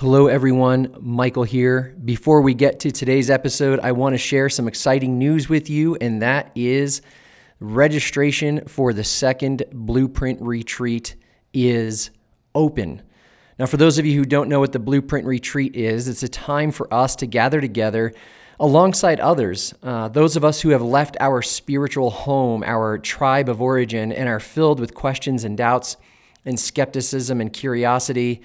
Hello, everyone. Michael here. Before we get to today's episode, I want to share some exciting news with you, and that is registration for the second Blueprint Retreat is open. Now, for those of you who don't know what the Blueprint Retreat is, it's a time for us to gather together alongside others, uh, those of us who have left our spiritual home, our tribe of origin, and are filled with questions and doubts and skepticism and curiosity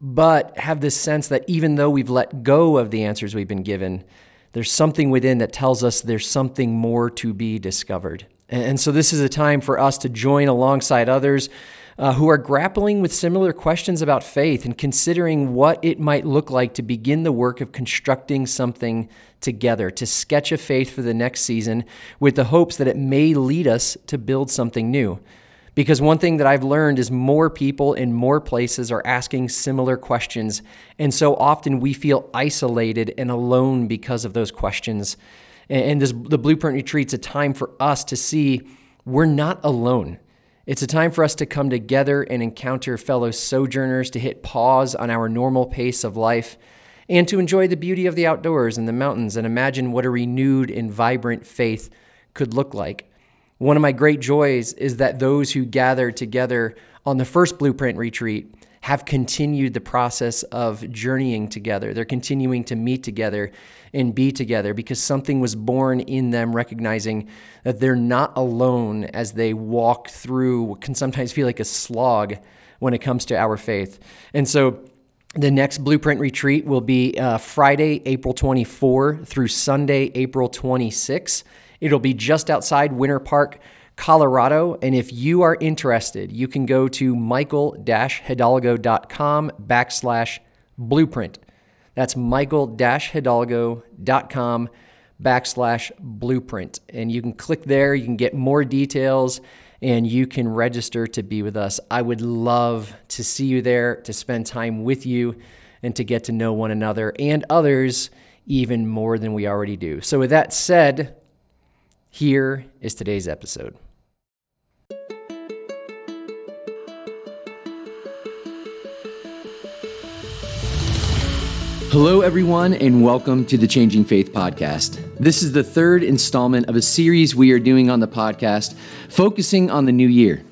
but have this sense that even though we've let go of the answers we've been given, there's something within that tells us there's something more to be discovered. And so, this is a time for us to join alongside others uh, who are grappling with similar questions about faith and considering what it might look like to begin the work of constructing something together, to sketch a faith for the next season with the hopes that it may lead us to build something new. Because one thing that I've learned is more people in more places are asking similar questions. And so often we feel isolated and alone because of those questions. And this, the Blueprint Retreat's a time for us to see we're not alone. It's a time for us to come together and encounter fellow sojourners, to hit pause on our normal pace of life, and to enjoy the beauty of the outdoors and the mountains and imagine what a renewed and vibrant faith could look like. One of my great joys is that those who gathered together on the first Blueprint retreat have continued the process of journeying together. They're continuing to meet together and be together because something was born in them, recognizing that they're not alone as they walk through what can sometimes feel like a slog when it comes to our faith. And so, the next Blueprint retreat will be uh, Friday, April 24 through Sunday, April 26. It'll be just outside Winter Park, Colorado. And if you are interested, you can go to michael-hidalgo.com backslash blueprint. That's michael-hidalgo.com backslash blueprint. And you can click there, you can get more details, and you can register to be with us. I would love to see you there, to spend time with you, and to get to know one another and others even more than we already do. So, with that said, here is today's episode. Hello, everyone, and welcome to the Changing Faith Podcast. This is the third installment of a series we are doing on the podcast focusing on the new year.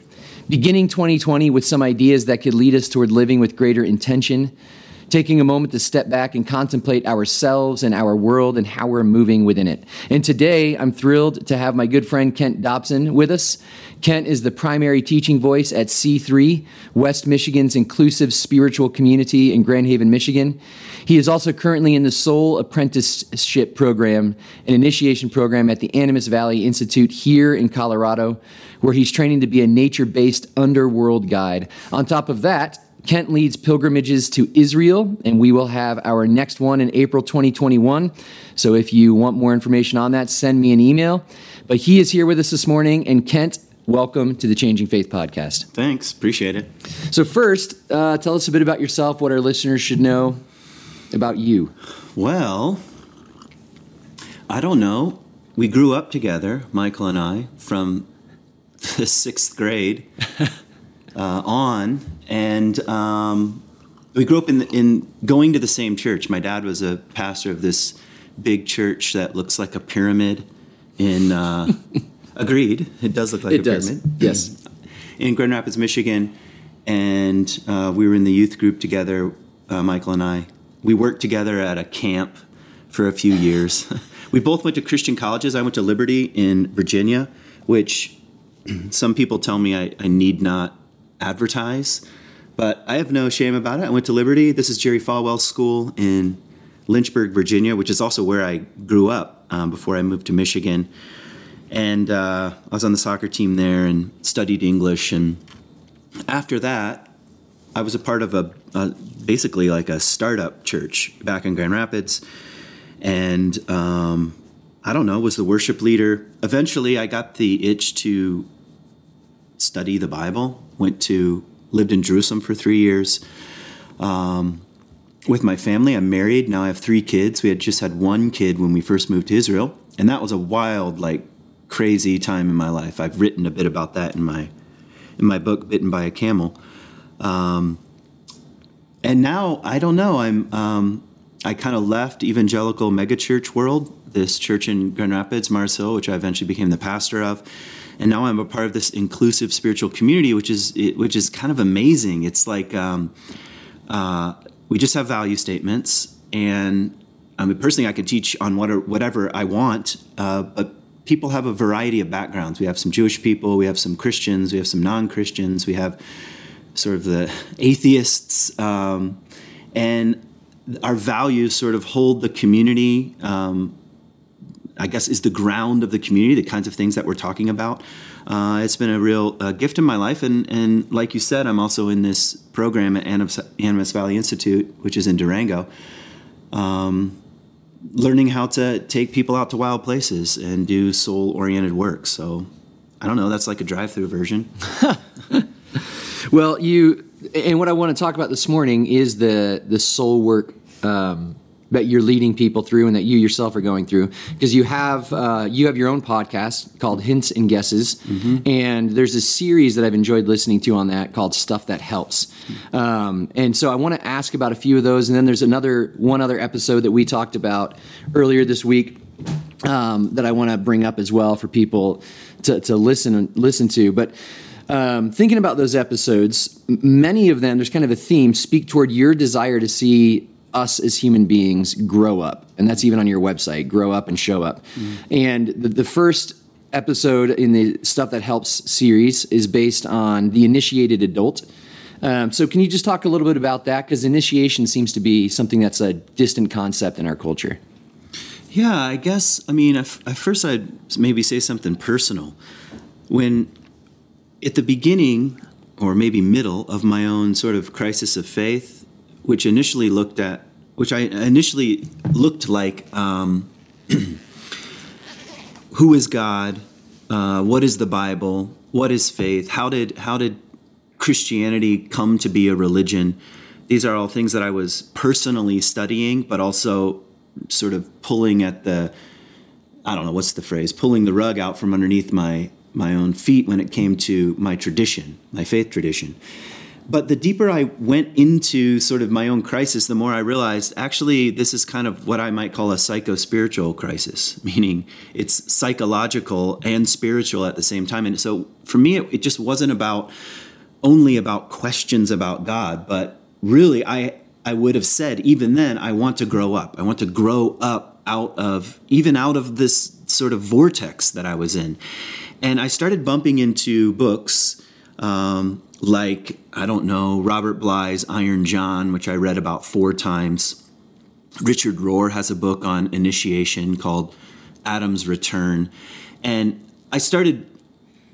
Beginning 2020 with some ideas that could lead us toward living with greater intention taking a moment to step back and contemplate ourselves and our world and how we're moving within it. And today, I'm thrilled to have my good friend Kent Dobson with us. Kent is the primary teaching voice at C3, West Michigan's inclusive spiritual community in Grand Haven, Michigan. He is also currently in the Soul Apprenticeship Program, an initiation program at the Animas Valley Institute here in Colorado, where he's training to be a nature based underworld guide. On top of that, Kent leads pilgrimages to Israel, and we will have our next one in April 2021. So if you want more information on that, send me an email. But he is here with us this morning, and Kent, welcome to the Changing Faith podcast. Thanks, appreciate it. So, first, uh, tell us a bit about yourself, what our listeners should know about you. Well, I don't know. We grew up together, Michael and I, from the sixth grade. uh, on, and um, we grew up in, in going to the same church. My dad was a pastor of this big church that looks like a pyramid. In uh, agreed, it does look like it a does. pyramid. Yes, in Grand Rapids, Michigan, and uh, we were in the youth group together. Uh, Michael and I. We worked together at a camp for a few years. we both went to Christian colleges. I went to Liberty in Virginia, which some people tell me I, I need not advertise, but I have no shame about it. I went to Liberty. This is Jerry Falwell's school in Lynchburg, Virginia, which is also where I grew up um, before I moved to Michigan. And uh, I was on the soccer team there and studied English. And after that, I was a part of a, a basically like a startup church back in Grand Rapids. And um, I don't know, was the worship leader. Eventually, I got the itch to study the Bible. Went to lived in Jerusalem for three years. Um, with my family, I'm married. Now I have three kids. We had just had one kid when we first moved to Israel, and that was a wild, like, crazy time in my life. I've written a bit about that in my in my book, Bitten by a Camel. Um, and now I don't know. I'm um, I kind of left evangelical megachurch world, this church in Grand Rapids, Mars Hill, which I eventually became the pastor of, and now I'm a part of this inclusive spiritual community, which is which is kind of amazing. It's like um, uh, we just have value statements, and I mean personally, I can teach on what whatever I want, uh, but people have a variety of backgrounds. We have some Jewish people, we have some Christians, we have some non-Christians, we have sort of the atheists, um, and our values sort of hold the community. Um, I guess is the ground of the community, the kinds of things that we're talking about. Uh, it's been a real uh, gift in my life, and and like you said, I'm also in this program at Animas Valley Institute, which is in Durango. Um, learning how to take people out to wild places and do soul oriented work. So I don't know, that's like a drive through version. well, you, and what I want to talk about this morning is the, the soul work um, that you're leading people through and that you yourself are going through. Because you have uh, you have your own podcast called hints and guesses. Mm-hmm. and there's a series that i've enjoyed listening to on that called stuff that helps. Um, and so i want to ask about a few of those and then there's another one other episode that we talked about earlier this week um, that i want to bring up as well for people to, to listen listen to. But um, thinking about those episodes, many of them, there's kind of a theme, speak toward your desire to see us as human beings grow up. And that's even on your website, grow up and show up. Mm. And the, the first episode in the Stuff That Helps series is based on the initiated adult. Um, so, can you just talk a little bit about that? Because initiation seems to be something that's a distant concept in our culture. Yeah, I guess, I mean, at first I'd maybe say something personal. When at the beginning, or maybe middle, of my own sort of crisis of faith, which initially looked at, which I initially looked like, um, who is God? Uh, what is the Bible? What is faith? How did how did Christianity come to be a religion? These are all things that I was personally studying, but also sort of pulling at the I don't know what's the phrase, pulling the rug out from underneath my my own feet when it came to my tradition, my faith tradition. But the deeper I went into sort of my own crisis, the more I realized actually this is kind of what I might call a psycho spiritual crisis, meaning it's psychological and spiritual at the same time. And so for me, it, it just wasn't about only about questions about God, but really I I would have said even then I want to grow up. I want to grow up out of even out of this sort of vortex that I was in. And I started bumping into books um, like, I don't know, Robert Bly's Iron John, which I read about four times. Richard Rohr has a book on initiation called Adam's Return. And I started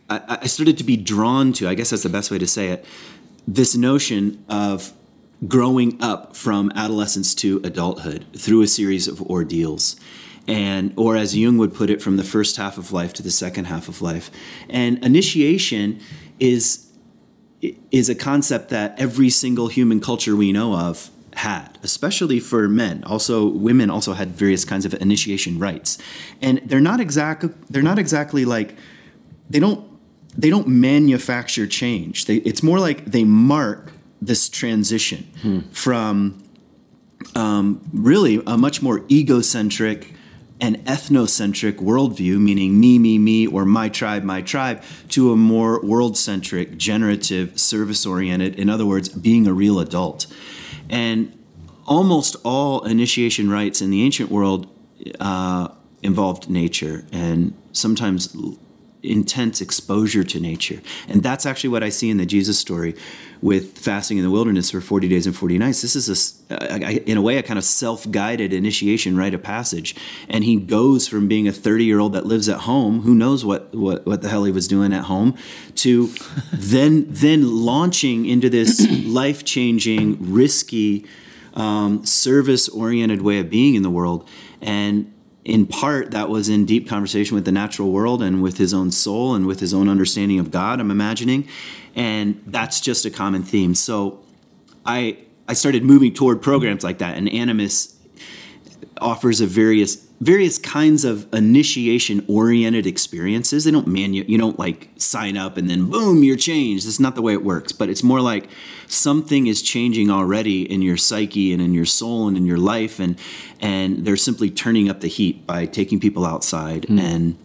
I, started to be drawn to, I guess that's the best way to say it, this notion of growing up from adolescence to adulthood through a series of ordeals and or as jung would put it from the first half of life to the second half of life and initiation is is a concept that every single human culture we know of had, especially for men. Also, women also had various kinds of initiation rites, and they're not exactly they're not exactly like they don't they don't manufacture change. They, it's more like they mark this transition hmm. from um, really a much more egocentric an ethnocentric worldview, meaning me, me, me, or my tribe, my tribe, to a more world centric, generative, service oriented, in other words, being a real adult. And almost all initiation rites in the ancient world uh, involved nature and sometimes intense exposure to nature. And that's actually what I see in the Jesus story with fasting in the wilderness for 40 days and 40 nights. This is, a, in a way, a kind of self guided initiation rite of passage. And he goes from being a 30 year old that lives at home, who knows what, what, what the hell he was doing at home, to then, then launching into this life changing, risky, um, service oriented way of being in the world. And in part that was in deep conversation with the natural world and with his own soul and with his own understanding of God, I'm imagining. And that's just a common theme. So I I started moving toward programs like that and Animas offers a various various kinds of initiation oriented experiences. They don't manu you don't like sign up and then boom, you're changed. That's not the way it works. But it's more like something is changing already in your psyche and in your soul and in your life and and they're simply turning up the heat by taking people outside mm. and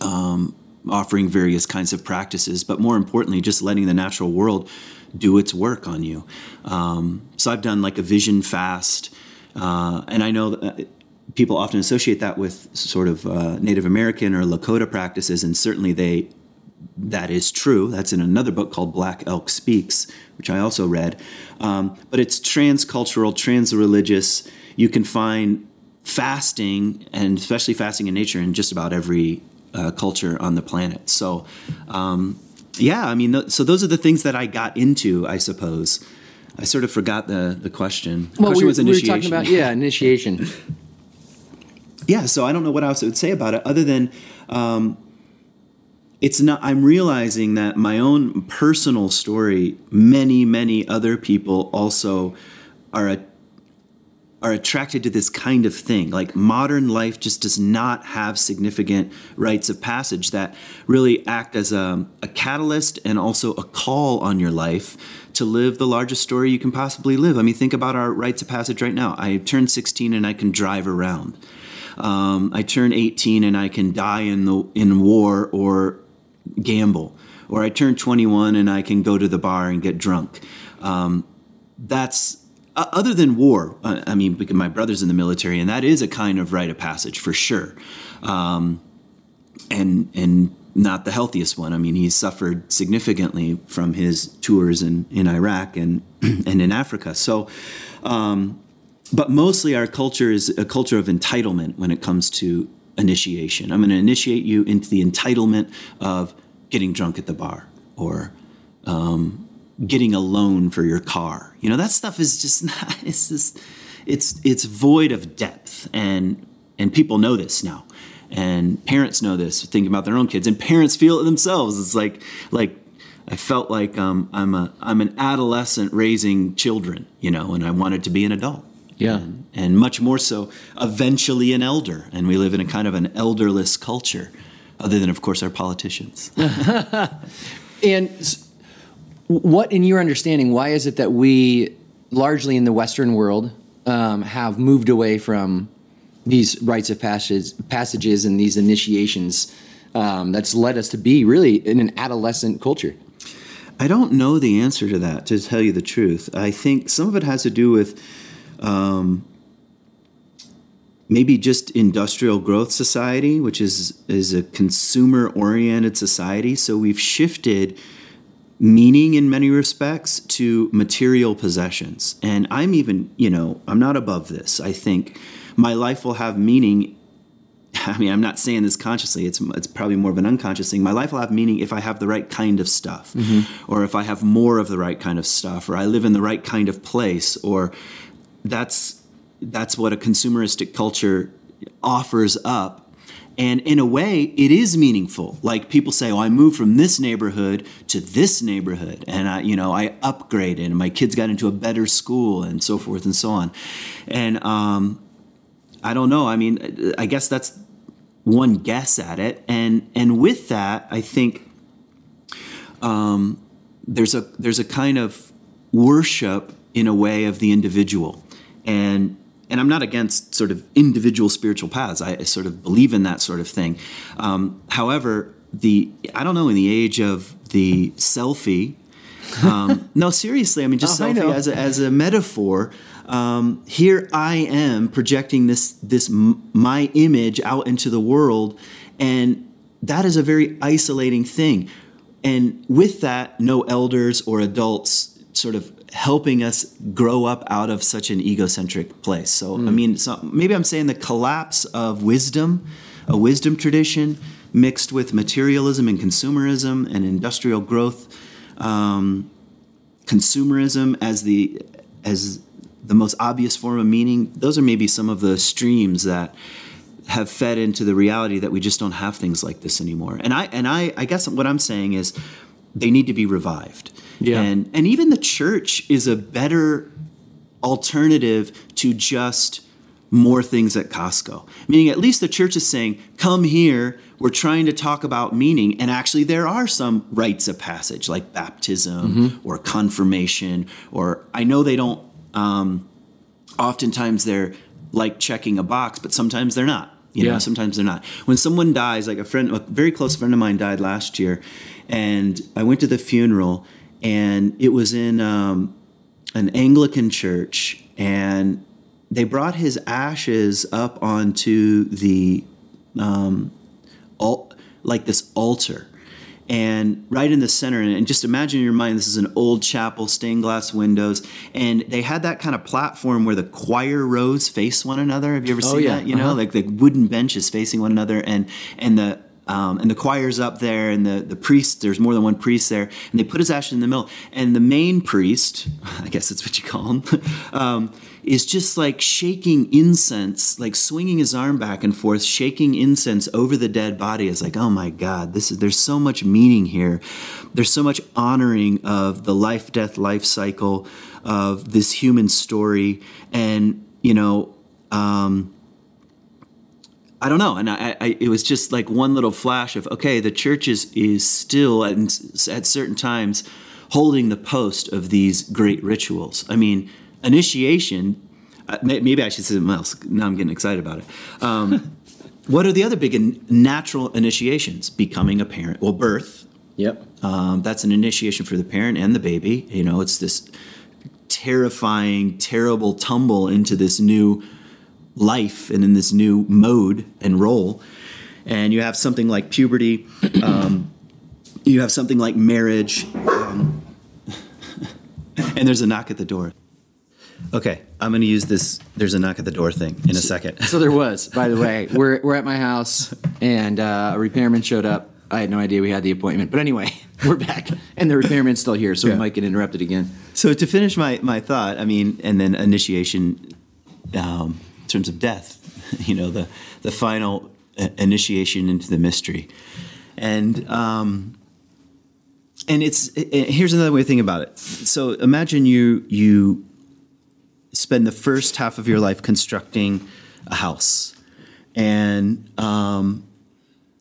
um, offering various kinds of practices, but more importantly, just letting the natural world do its work on you. Um, so I've done like a vision fast, uh, and I know that people often associate that with sort of uh, Native American or Lakota practices, and certainly they that is true. That's in another book called Black Elk Speaks, which I also read. Um, but it's transcultural, transreligious. You can find fasting, and especially fasting in nature, in just about every uh, culture on the planet. So, um, yeah, I mean, th- so those are the things that I got into, I suppose. I sort of forgot the the question. The well, question we, was initiation. we were talking about yeah, initiation. yeah, so I don't know what else I would say about it other than um, it's not. I'm realizing that my own personal story, many many other people also are a, are attracted to this kind of thing. Like modern life just does not have significant rites of passage that really act as a, a catalyst and also a call on your life to live the largest story you can possibly live. I mean, think about our rites of passage right now. I turned 16 and I can drive around um, I turn 18 and I can die in the in war or gamble, or I turn 21 and I can go to the bar and get drunk. Um, that's uh, other than war. Uh, I mean, because my brother's in the military, and that is a kind of rite of passage for sure, um, and and not the healthiest one. I mean, he's suffered significantly from his tours in, in Iraq and and in Africa. So, um, but mostly our culture is a culture of entitlement when it comes to initiation. I'm going to initiate you into the entitlement of getting drunk at the bar or um, getting a loan for your car. You know, that stuff is just not, it's just, it's, it's void of depth. And, and people know this now. And parents know this, thinking about their own kids, and parents feel it themselves. It's like, like I felt like um, I'm a I'm an adolescent raising children, you know, and I wanted to be an adult. Yeah. And, and, much more so, eventually an elder. And we live in a kind of an elderless culture, other than, of course, our politicians. and what, in your understanding, why is it that we, largely in the Western world, um, have moved away from these rites of passage, passages and these initiations um, that's led us to be really in an adolescent culture? I don't know the answer to that, to tell you the truth. I think some of it has to do with um, maybe just industrial growth society, which is is a consumer oriented society. So we've shifted meaning in many respects to material possessions. And I'm even, you know, I'm not above this. I think my life will have meaning. I mean, I'm not saying this consciously. It's it's probably more of an unconscious thing. My life will have meaning if I have the right kind of stuff, mm-hmm. or if I have more of the right kind of stuff, or I live in the right kind of place, or that's that's what a consumeristic culture offers up. And in a way it is meaningful. Like people say oh i moved from this neighborhood to this neighborhood and i you know i upgraded and my kids got into a better school and so forth and so on. And um, i don't know. I mean i guess that's one guess at it. And and with that i think um, there's a there's a kind of worship in a way of the individual and and I'm not against sort of individual spiritual paths. I sort of believe in that sort of thing. Um, however, the I don't know in the age of the selfie. Um, no, seriously, I mean just oh, selfie as a, as a metaphor. Um, here I am projecting this this my image out into the world, and that is a very isolating thing. And with that, no elders or adults sort of helping us grow up out of such an egocentric place. So, mm. I mean, so maybe I'm saying the collapse of wisdom, a wisdom tradition mixed with materialism and consumerism and industrial growth, um, consumerism as the as the most obvious form of meaning. Those are maybe some of the streams that have fed into the reality that we just don't have things like this anymore. And I and I, I guess what I'm saying is they need to be revived. Yeah. And and even the church is a better alternative to just more things at Costco. Meaning, at least the church is saying, come here, we're trying to talk about meaning. And actually, there are some rites of passage like baptism or confirmation, or I know they don't, um, oftentimes they're like checking a box, but sometimes they're not. You Yeah. know, sometimes they're not. When someone dies, like a friend, a very close friend of mine died last year, and I went to the funeral, and it was in um, an Anglican church, and they brought his ashes up onto the um, al- like this altar. And right in the center, and just imagine in your mind, this is an old chapel, stained glass windows, and they had that kind of platform where the choir rows face one another. Have you ever seen yeah. that? You know, Uh-huh. like the wooden benches facing one another, and and the um, and the choir's up there, and the the priest. There's more than one priest there, and they put his ashes in the middle. And the main priest, I guess that's what you call him, um, is just like shaking incense, like swinging his arm back and forth, shaking incense over the dead body. It's like, oh my God, this is there's so much meaning here. There's so much honoring of the life, death, life cycle of this human story, and you know. Um, I don't know, and I, I, it was just like one little flash of okay, the church is is still at, at certain times holding the post of these great rituals. I mean, initiation. uh, Maybe I should say something else. Now I'm getting excited about it. Um, what are the other big in- natural initiations? Becoming a parent. Well, birth. Yep. Um, that's an initiation for the parent and the baby. You know, it's this terrifying, terrible tumble into this new life and in this new mode and role. And you have something like puberty. Um, you have something like marriage. Um, and there's a knock at the door. Okay, I'm going to use this. There's a knock at the door thing in a second. So there was, by the way. We're, we're at my house, and uh, a repairman showed up. I had no idea we had the appointment. But anyway, we're back, and the repairman's still here, so Yeah. we might get interrupted again. So to finish my, my thought, I mean, and then initiation um, terms of death, you know, the the final uh, initiation into the mystery, and um, and it's uh, here's another way to think about it. So imagine you you spend the first half of your life constructing a house, and um,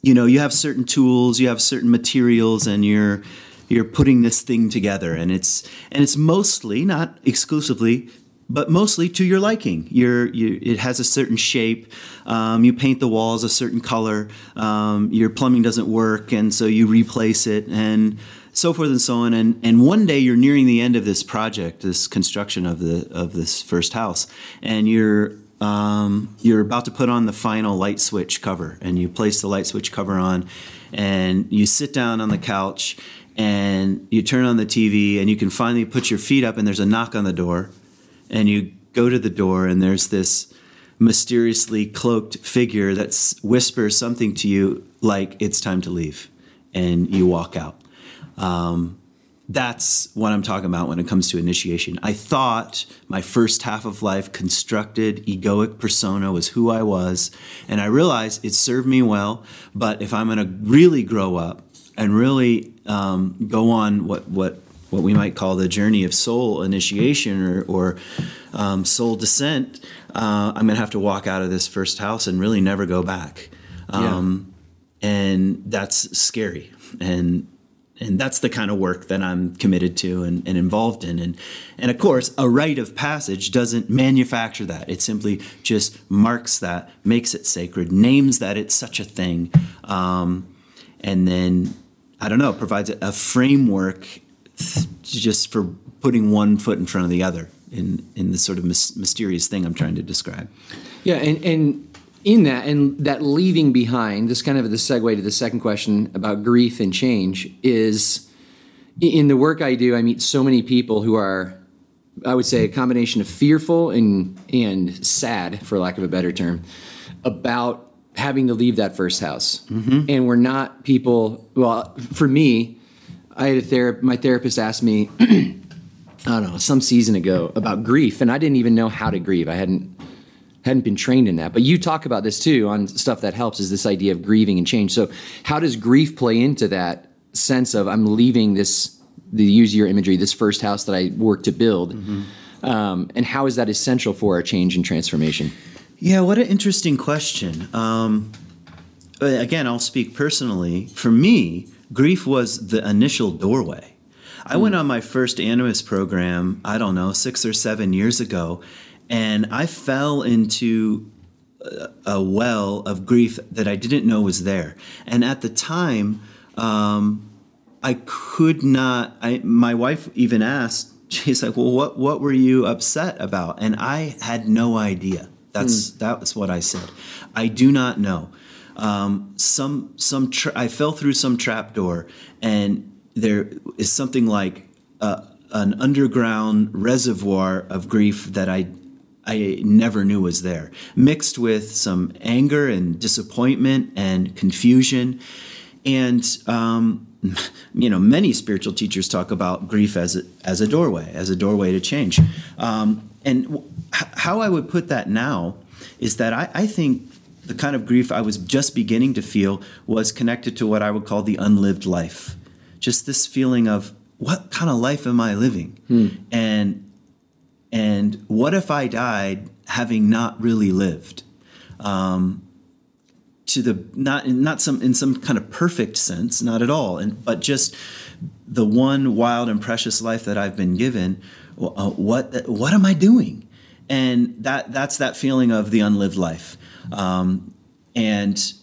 you know you have certain tools you have certain materials and you're you're putting this thing together. And it's and it's mostly not exclusively but mostly to your liking. You're you it has a certain shape. Um, you paint the walls a certain color. Um, your plumbing doesn't work and so you replace it and so forth and so on. And and one day you're nearing the end of this project this construction of the of this first house and you're um, you're about to put on the final light switch cover and you place the light switch cover on and you sit down on the couch and you turn on the TV and you can finally put your feet up and there's a knock on the door and you go to the door and there's this mysteriously cloaked figure that whispers something to you like it's time to leave and you walk out um, that's what I'm talking about when it comes to initiation. I thought my first half of life constructed egoic persona was who I was, and I realized it served me well. But if I'm going to really grow up and really um, go on what what what we might call the journey of soul initiation or, or um, soul descent, uh, I'm going to have to walk out of this first house and really never go back. Um, and that's scary and and that's the kind of work that I'm committed to and, and involved in. And, and of course, a rite of passage doesn't manufacture that. It simply just marks that, makes it sacred, names that it's such a thing, um, and then, I don't know, provides a, framework just for putting one foot in front of the other in, in this sort of mys- mysterious thing I'm trying to describe. Yeah, and, and in that, and that leaving behind, this kind of the segue to the second question about grief and change is in the work I do, I meet so many people who are, I would say, a combination of fearful and and sad, for lack of a better term, about having to leave that first house. Mm-hmm. And we're not people. Well, for me, I had a therapist. My therapist asked me, I don't know, some season ago about grief, and I didn't even know how to grieve. I hadn't hadn't been trained in that. But you talk about this too on stuff that helps is this idea of grieving and change. So how does grief play into that sense of I'm leaving this the use your imagery, this first house that I worked to build? Um, and how is that essential for our change and transformation? Yeah, what an interesting question. Um, again, I'll speak personally. For me, grief was the initial doorway. I went on my first Animas program, I don't know, six or seven years ago, and I fell into a, a well of grief that I didn't know was there. And at the time, um, I could not. I, my wife even asked. She's like, "Well, what what were you upset about?" And I had no idea. That's that's what I said. I do not know. Um, some some tra- I fell through some trap door, and there is something like uh, an underground reservoir of grief that I I never knew was there, mixed with some anger and disappointment and confusion, and um, you know many spiritual teachers talk about grief as a, as a doorway, as a doorway to change, um, and w- how I would put that now is that I, I think the kind of grief I was just beginning to feel was connected to what I would call the unlived life just this feeling of what kind of life am I living? And and what if I died having not really lived? Um, to the not not some in some kind of perfect sense, not at all, and but just the one wild and precious life that I've been given. Uh, what what am I doing? And that that's that feeling of the unlived life. Um, and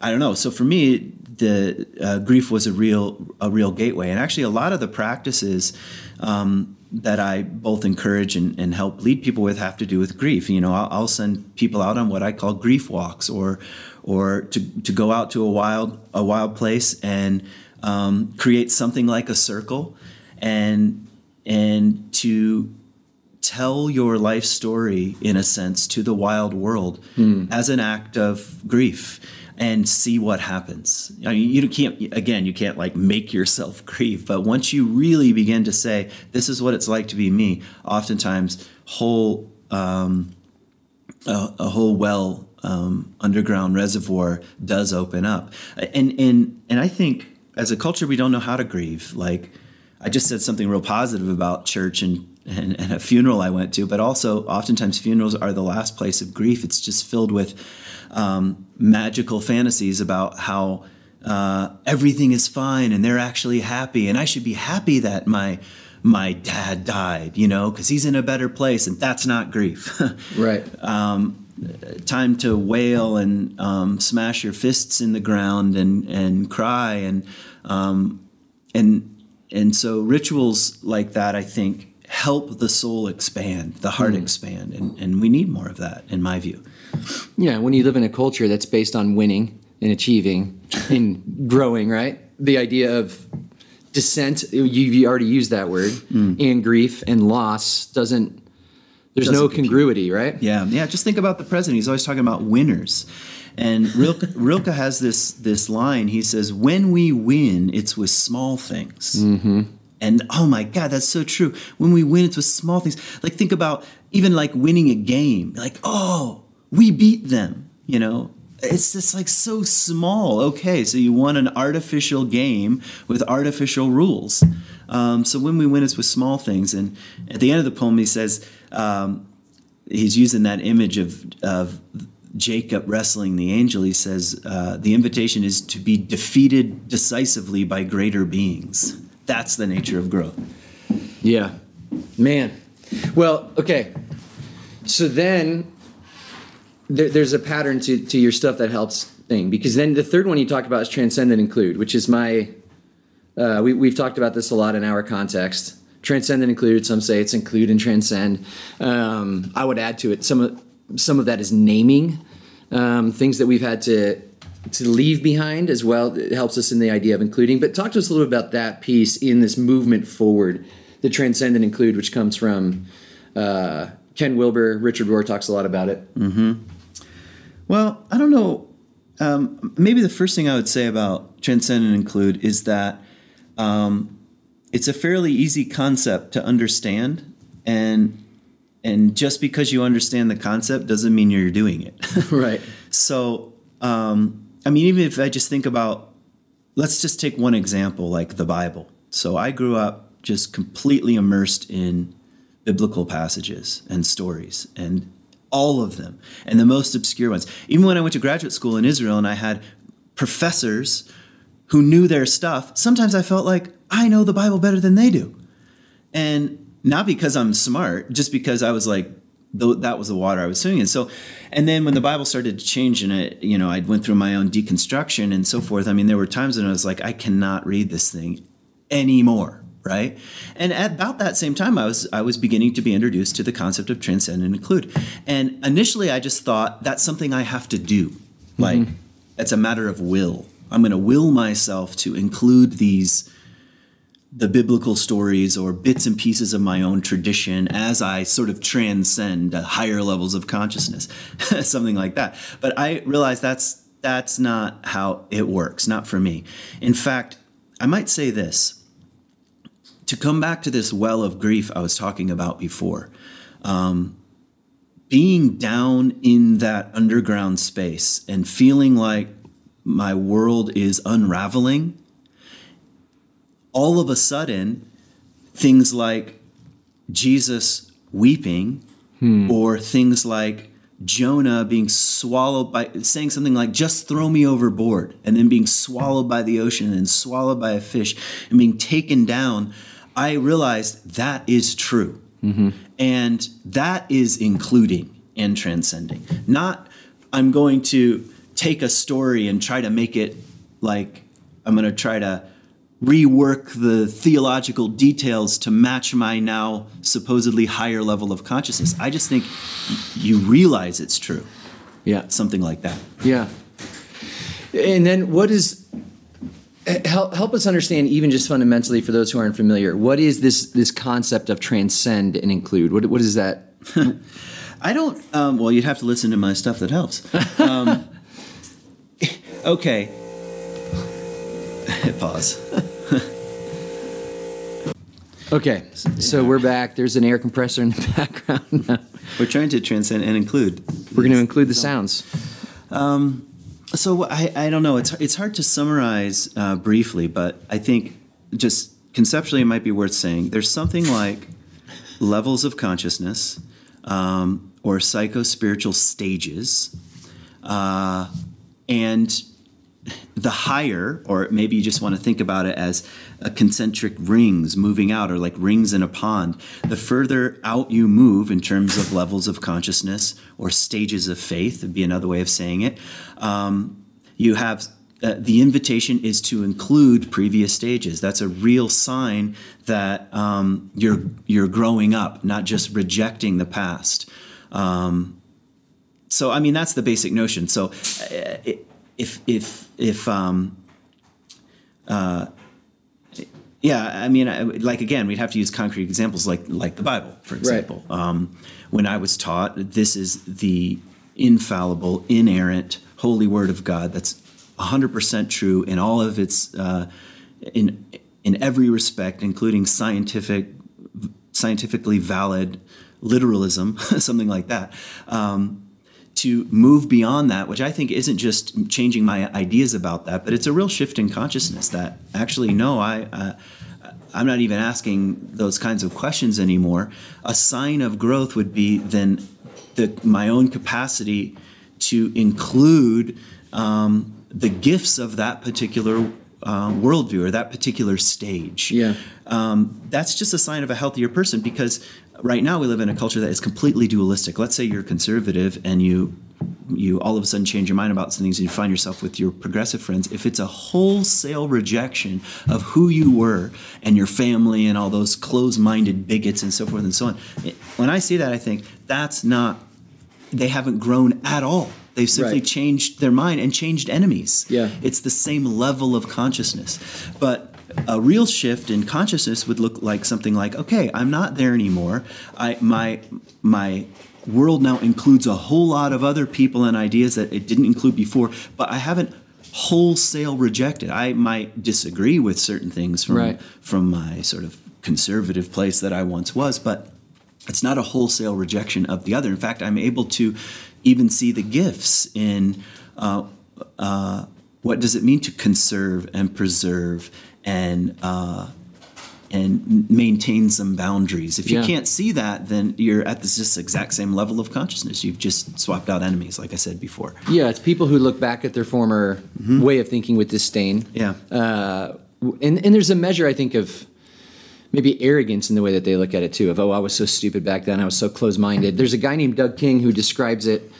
I don't know. So for me, the uh, grief was a real a real gateway, and actually a lot of the practices um, that I both encourage and, and, help lead people with have to do with grief. You know, I'll, I'll, send people out on what I call grief walks, or or to, to go out to a wild a wild place and um, create something like a circle, and and to tell your life story in a sense to the wild world as an act of grief and see what happens. I mean, you can't again, you can't like make yourself grieve, but once you really begin to say, "This is what it's like to be me," oftentimes whole um, a, a, whole well um, underground reservoir does open up, and and and I think as a culture we don't know how to grieve. Like I just said something real positive about church and and, and, a funeral I went to, but also oftentimes funerals are the last place of grief. It's just filled with um, magical fantasies about how uh, everything is fine and they're actually happy, and I should be happy that my my dad died, you know, because he's in a better place, and that's not grief. right. Um, time to wail and um, smash your fists in the ground and and cry and um, and and so rituals like that, I think, help the soul expand, the heart mm. expand, and, and we need more of that, in my view. Yeah, when you live in a culture that's based on winning and achieving and growing, right? The idea of descent, you already used that word, mm. and grief and loss doesn't. There's doesn't no congruity, compute. right? Yeah, yeah. Just think about the president. He's always talking about winners. And Rilke, Rilke has this this line. He says, "When we win, it's with small things." Mm-hmm. And oh my God, that's so true. When we win, it's with small things. Like think about even like winning a game. Like oh, we beat them. You know, it's just like so small. Okay, so you won an artificial game with artificial rules. Um, so when we win, it's with small things. And at the end of the poem, he says um, he's using that image of of Jacob wrestling the angel, he says uh, the invitation is to be defeated decisively by greater beings. That's the nature of growth. Yeah. Man. Well, okay. So then there, there's a pattern to, to your stuff that helps thing because then the third one you talk about is transcend and include, which is my, uh, we, we've talked about this a lot in our context. Transcend and include, some say it's include and transcend. Um, I would add to it some of, some of that is naming um, things that we've had to to leave behind as well. It helps us in the idea of including. But talk to us a little bit about that piece in this movement forward, the transcend and include, which comes from uh, Ken Wilber. Richard Rohr talks a lot about it. Mm-hmm. Well, I don't know. Um, maybe the first thing I would say about transcend and include is that um, it's a fairly easy concept to understand, and and just because you understand the concept doesn't mean you're doing it. right. So, um, I mean, even if I just think about, let's just take one example, like the Bible. So I grew up just completely immersed in biblical passages and stories, and all of them, and the most obscure ones. Even when I went to graduate school in Israel and I had professors who knew their stuff, sometimes I felt like I know the Bible better than they do. And not because I'm smart, just because I was like, that was the water I was swimming in. So, and then when the Bible started to change and it, you know, I went through my own deconstruction and so forth. I mean, there were times when I was like, I cannot read this thing anymore, right? And at about that same time, I was I was beginning to be introduced to the concept of transcend and include. And initially, I just thought that's something I have to do, like mm-hmm. it's a matter of will. I'm going to will myself to include these the biblical stories or bits and pieces of my own tradition as I sort of transcend higher levels of consciousness, something like that. But I realize that's that's not how it works, not for me. In fact, I might say this to come back to this well of grief I was talking about before. Um, being down in that underground space and feeling like my world is unraveling all of a sudden, things like Jesus weeping, hmm. or things like Jonah being swallowed by saying something like, just throw me overboard, and then being swallowed by the ocean and swallowed by a fish and being taken down, I realized that is true. Mm-hmm. And that is including and transcending. Not, I'm going to take a story and try to make it like, I'm going to try to rework the theological details to match my now supposedly higher level of consciousness. I just think you realize it's true. Yeah. Something like that. Yeah. And then what is help help us understand even just fundamentally for those who aren't familiar, what is this this concept of transcend and include? What what is that? I don't um, well you'd have to listen to my stuff that helps. Um, okay. Pause. Okay, so we're back. There's an air compressor in the background. we're trying to transcend and include. We're going to include the sounds. Um, so I, I don't know. It's it's hard to summarize uh, briefly, but I think just conceptually it might be worth saying. There's something like levels of consciousness um, or psycho spiritual stages, uh, and the higher, or maybe you just want to think about it as concentric rings moving out, or like rings in a pond. The further out you move in terms of levels of consciousness or stages of faith, would be another way of saying it. Um, you have uh, the invitation is to include previous stages. That's a real sign that um, you're you're growing up, not just rejecting the past. Um, so, I mean, that's the basic notion. So, uh, if if if um, uh, yeah, I mean, I, like again, we'd have to use concrete examples, like like the Bible, for example. Right. Um, when I was taught, this is the infallible, inerrant, holy Word of God. That's 100% true in all of its uh, in in every respect, including scientific, scientifically valid literalism, something like that. Um, to move beyond that, which I think isn't just changing my ideas about that, but it's a real shift in consciousness that actually, no, I, uh, I'm not even asking those kinds of questions anymore. A sign of growth would be then the, my own capacity to include um, the gifts of that particular uh, worldview or that particular stage. Yeah. Um, that's just a sign of a healthier person because right now we live in a culture that is completely dualistic. Let's say you're conservative and you you all of a sudden change your mind about some things and you find yourself with your progressive friends. If it's a wholesale rejection of who you were and your family and all those closed-minded bigots and so forth and so on, when I see that, I think that's not. They haven't grown at all. They've simply right. changed their mind and changed enemies. Yeah. It's the same level of consciousness. But a real shift in consciousness would look like something like, okay, I'm not there anymore. I my my world now includes a whole lot of other people and ideas that it didn't include before, but I haven't wholesale rejected. I might disagree with certain things from right. from my sort of conservative place that I once was, but it's not a wholesale rejection of the other. In fact, I'm able to even see the gifts in uh, uh, what does it mean to conserve and preserve and uh, and maintain some boundaries. If you Yeah. can't see that, then you're at this just exact same level of consciousness. You've just swapped out enemies, like I said before. Yeah, it's people who look back at their former way of thinking with disdain. Yeah. Uh, and, and there's a measure, I think, of maybe arrogance in the way that they look at it too. Of oh, I was so stupid back then. I was so close-minded. There's a guy named Doug King who describes it,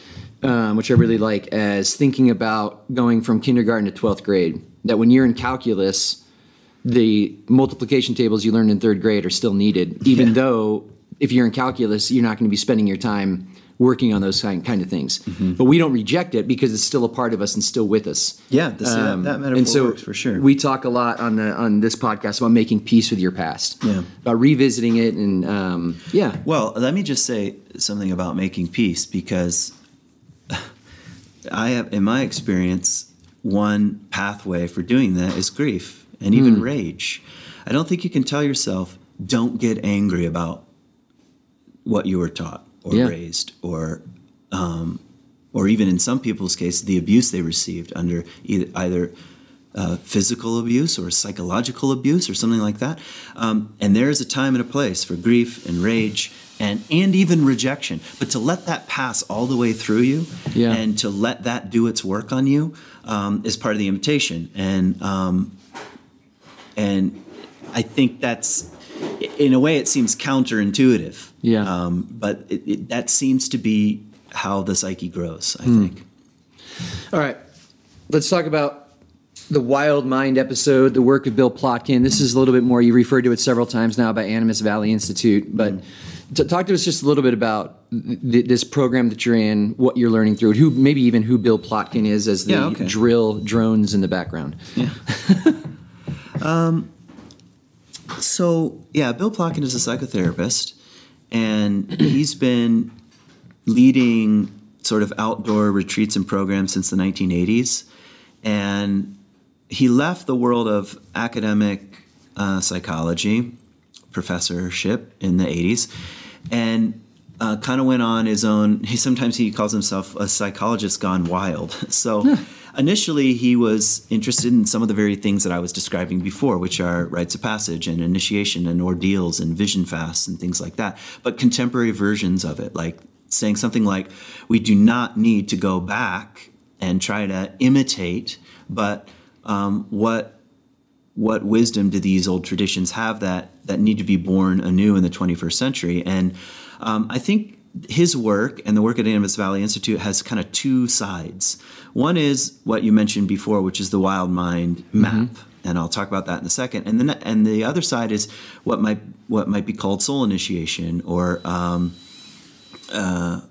um, which I really like, as thinking about going from kindergarten to twelfth grade. That when you're in calculus, the multiplication tables you learned in third grade are still needed, even Yeah. though if you're in calculus, you're not going to be spending your time working on those kind, kind of things. Mm-hmm. But we don't reject it because it's still a part of us and still with us. Yeah, this- that- Um, that metaphor and so works for sure. We talk a lot on the on this podcast about making peace with your past. Yeah. About revisiting it and um, yeah. Well, let me just say something about making peace because I have, in my experience, one pathway for doing that is grief and even Hmm. rage. I don't think you can tell yourself, don't get angry about what you were taught or Yeah. raised or um, or even in some people's case the abuse they received under either, either uh, physical abuse or psychological abuse or something like that um, and there is a time and a place for grief and rage and and even rejection but to let that pass all the way through you Yeah. and to let that do its work on you um, is part of the invitation and um, and I think that's in a way it seems counterintuitive. Yeah. Um, but it, it, that seems to be how the psyche grows. I Hmm. think. All right. Let's talk about the Wild Mind episode, the work of Bill Plotkin. This is a little bit more, you referred to it several times now by Animas Valley Institute, but to talk to us just a little bit about th- this program that you're in, what you're learning through it, who maybe even who Bill Plotkin is as the Yeah, okay. drill drones in the background. So yeah, Bill Plotkin is a psychotherapist, and he's been leading sort of outdoor retreats and programs since the 1980s, and he left the world of academic uh, psychology professorship in the 80s, and uh, kind of went on his own. He sometimes he calls himself a psychologist gone wild. So initially he was interested in some of the very things that I was describing before, which are rites of passage and initiation and ordeals and vision fasts and things like that. But contemporary versions of it, like saying something like, "We do not need to go back and try to imitate, but um, what." what wisdom do these old traditions have that that need to be born anew in the 21st century? And um, I think his work and the work at Animas Valley Institute has kind of two sides. One is what you mentioned before, which is the Wild Mind map, and I'll talk about that in a second. And then and the other side is what might what might be called soul initiation or um, uh,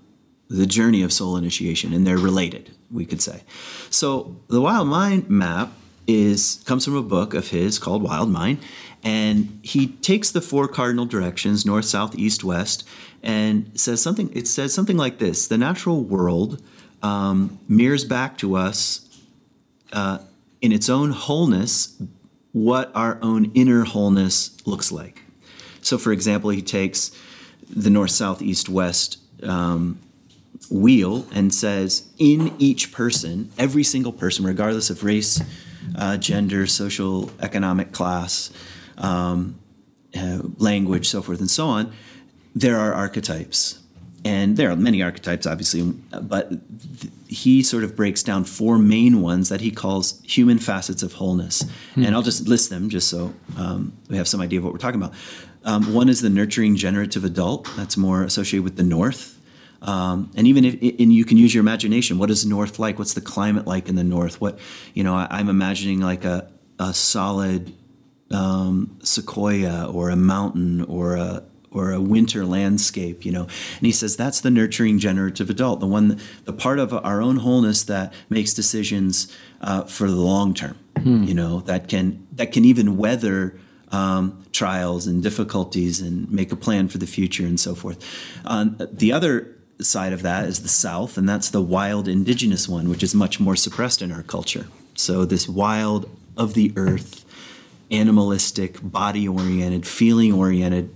the journey of soul initiation, and they're related, we could say. So the Wild Mind map is comes from a book of his called Wild Mind, and he takes the four cardinal directions north, south, east, west, and says something. It says something like this: the natural world um, mirrors back to us uh, in its own wholeness what our own inner wholeness looks like. So, for example, he takes the north, south, east, west um, wheel and says, in each person, every single person, regardless of race, uh, gender, social, economic class, um, uh, language, so forth and so on, there are archetypes. And there are many archetypes, obviously, but th- he sort of breaks down four main ones that he calls human facets of wholeness. And I'll just list them just so um, we have some idea of what we're talking about. Um, one is the nurturing generative adult, that's more associated with the north. Um, and even if and you can use your imagination, what is north like? What's the climate like in the north? What you know, I, I'm imagining like a a solid um, sequoia or a mountain or a or a winter landscape, you know. And he says that's the nurturing generative adult, the one, the part of our own wholeness that makes decisions uh, for the long term, you know, that can that can even weather um, trials and difficulties and make a plan for the future and so forth. Um, the other side of that is the South, and that's the wild indigenous one, which is much more suppressed in our culture. So this wild of the earth, animalistic, body oriented, feeling oriented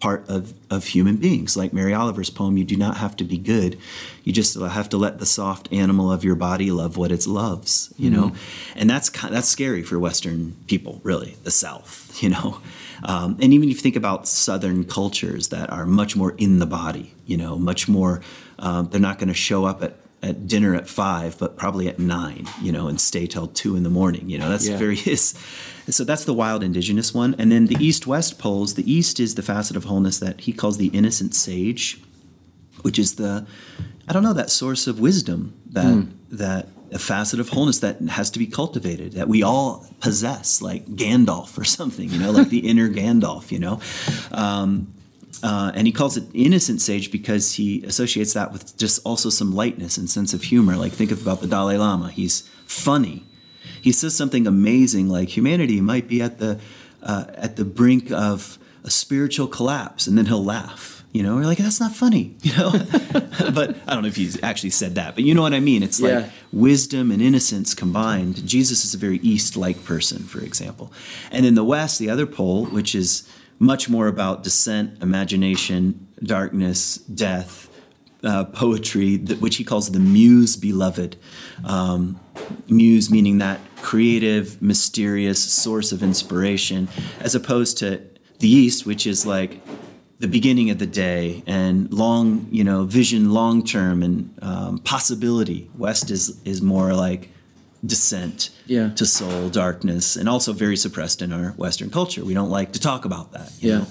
part of, of human beings. Like Mary Oliver's poem, you do not have to be good. You just have to let the soft animal of your body love what it loves, you know? And that's, that's scary for Western people, really, the South, you know? Um, and even if you think about Southern cultures that are much more in the body, you know, much more, um, they're not going to show up at, at dinner at five, but probably at nine, you know, and stay till two in the morning. You know, that's Yeah. very his. So that's the wild indigenous one. And then the east west poles, the east is the facet of wholeness that he calls the innocent sage, which is the, I don't know, that source of wisdom that, that, a facet of wholeness that has to be cultivated that we all possess like gandalf or something you know like the inner gandalf you know um, uh, and he calls it innocent sage because he associates that with just also some lightness and sense of humor. Like think about the Dalai Lama. He's funny. He says something amazing like humanity might be at the uh, at the brink of a spiritual collapse, and then he'll laugh. You know, we're like that's not funny. You know, but I don't know if he's actually said that, but you know what I mean. It's like Yeah. wisdom and innocence combined. Jesus is a very East-like person, for example, and in the West, the other pole, which is much more about descent, imagination, darkness, death, uh, poetry, which he calls the muse beloved. Um, muse meaning that creative, mysterious source of inspiration, as opposed to the East, which is like the beginning of the day and long, you know, vision long term and um, possibility. West is is more like descent Yeah. to soul, darkness, and also very suppressed in our Western culture. We don't like to talk about that. you Yeah. know?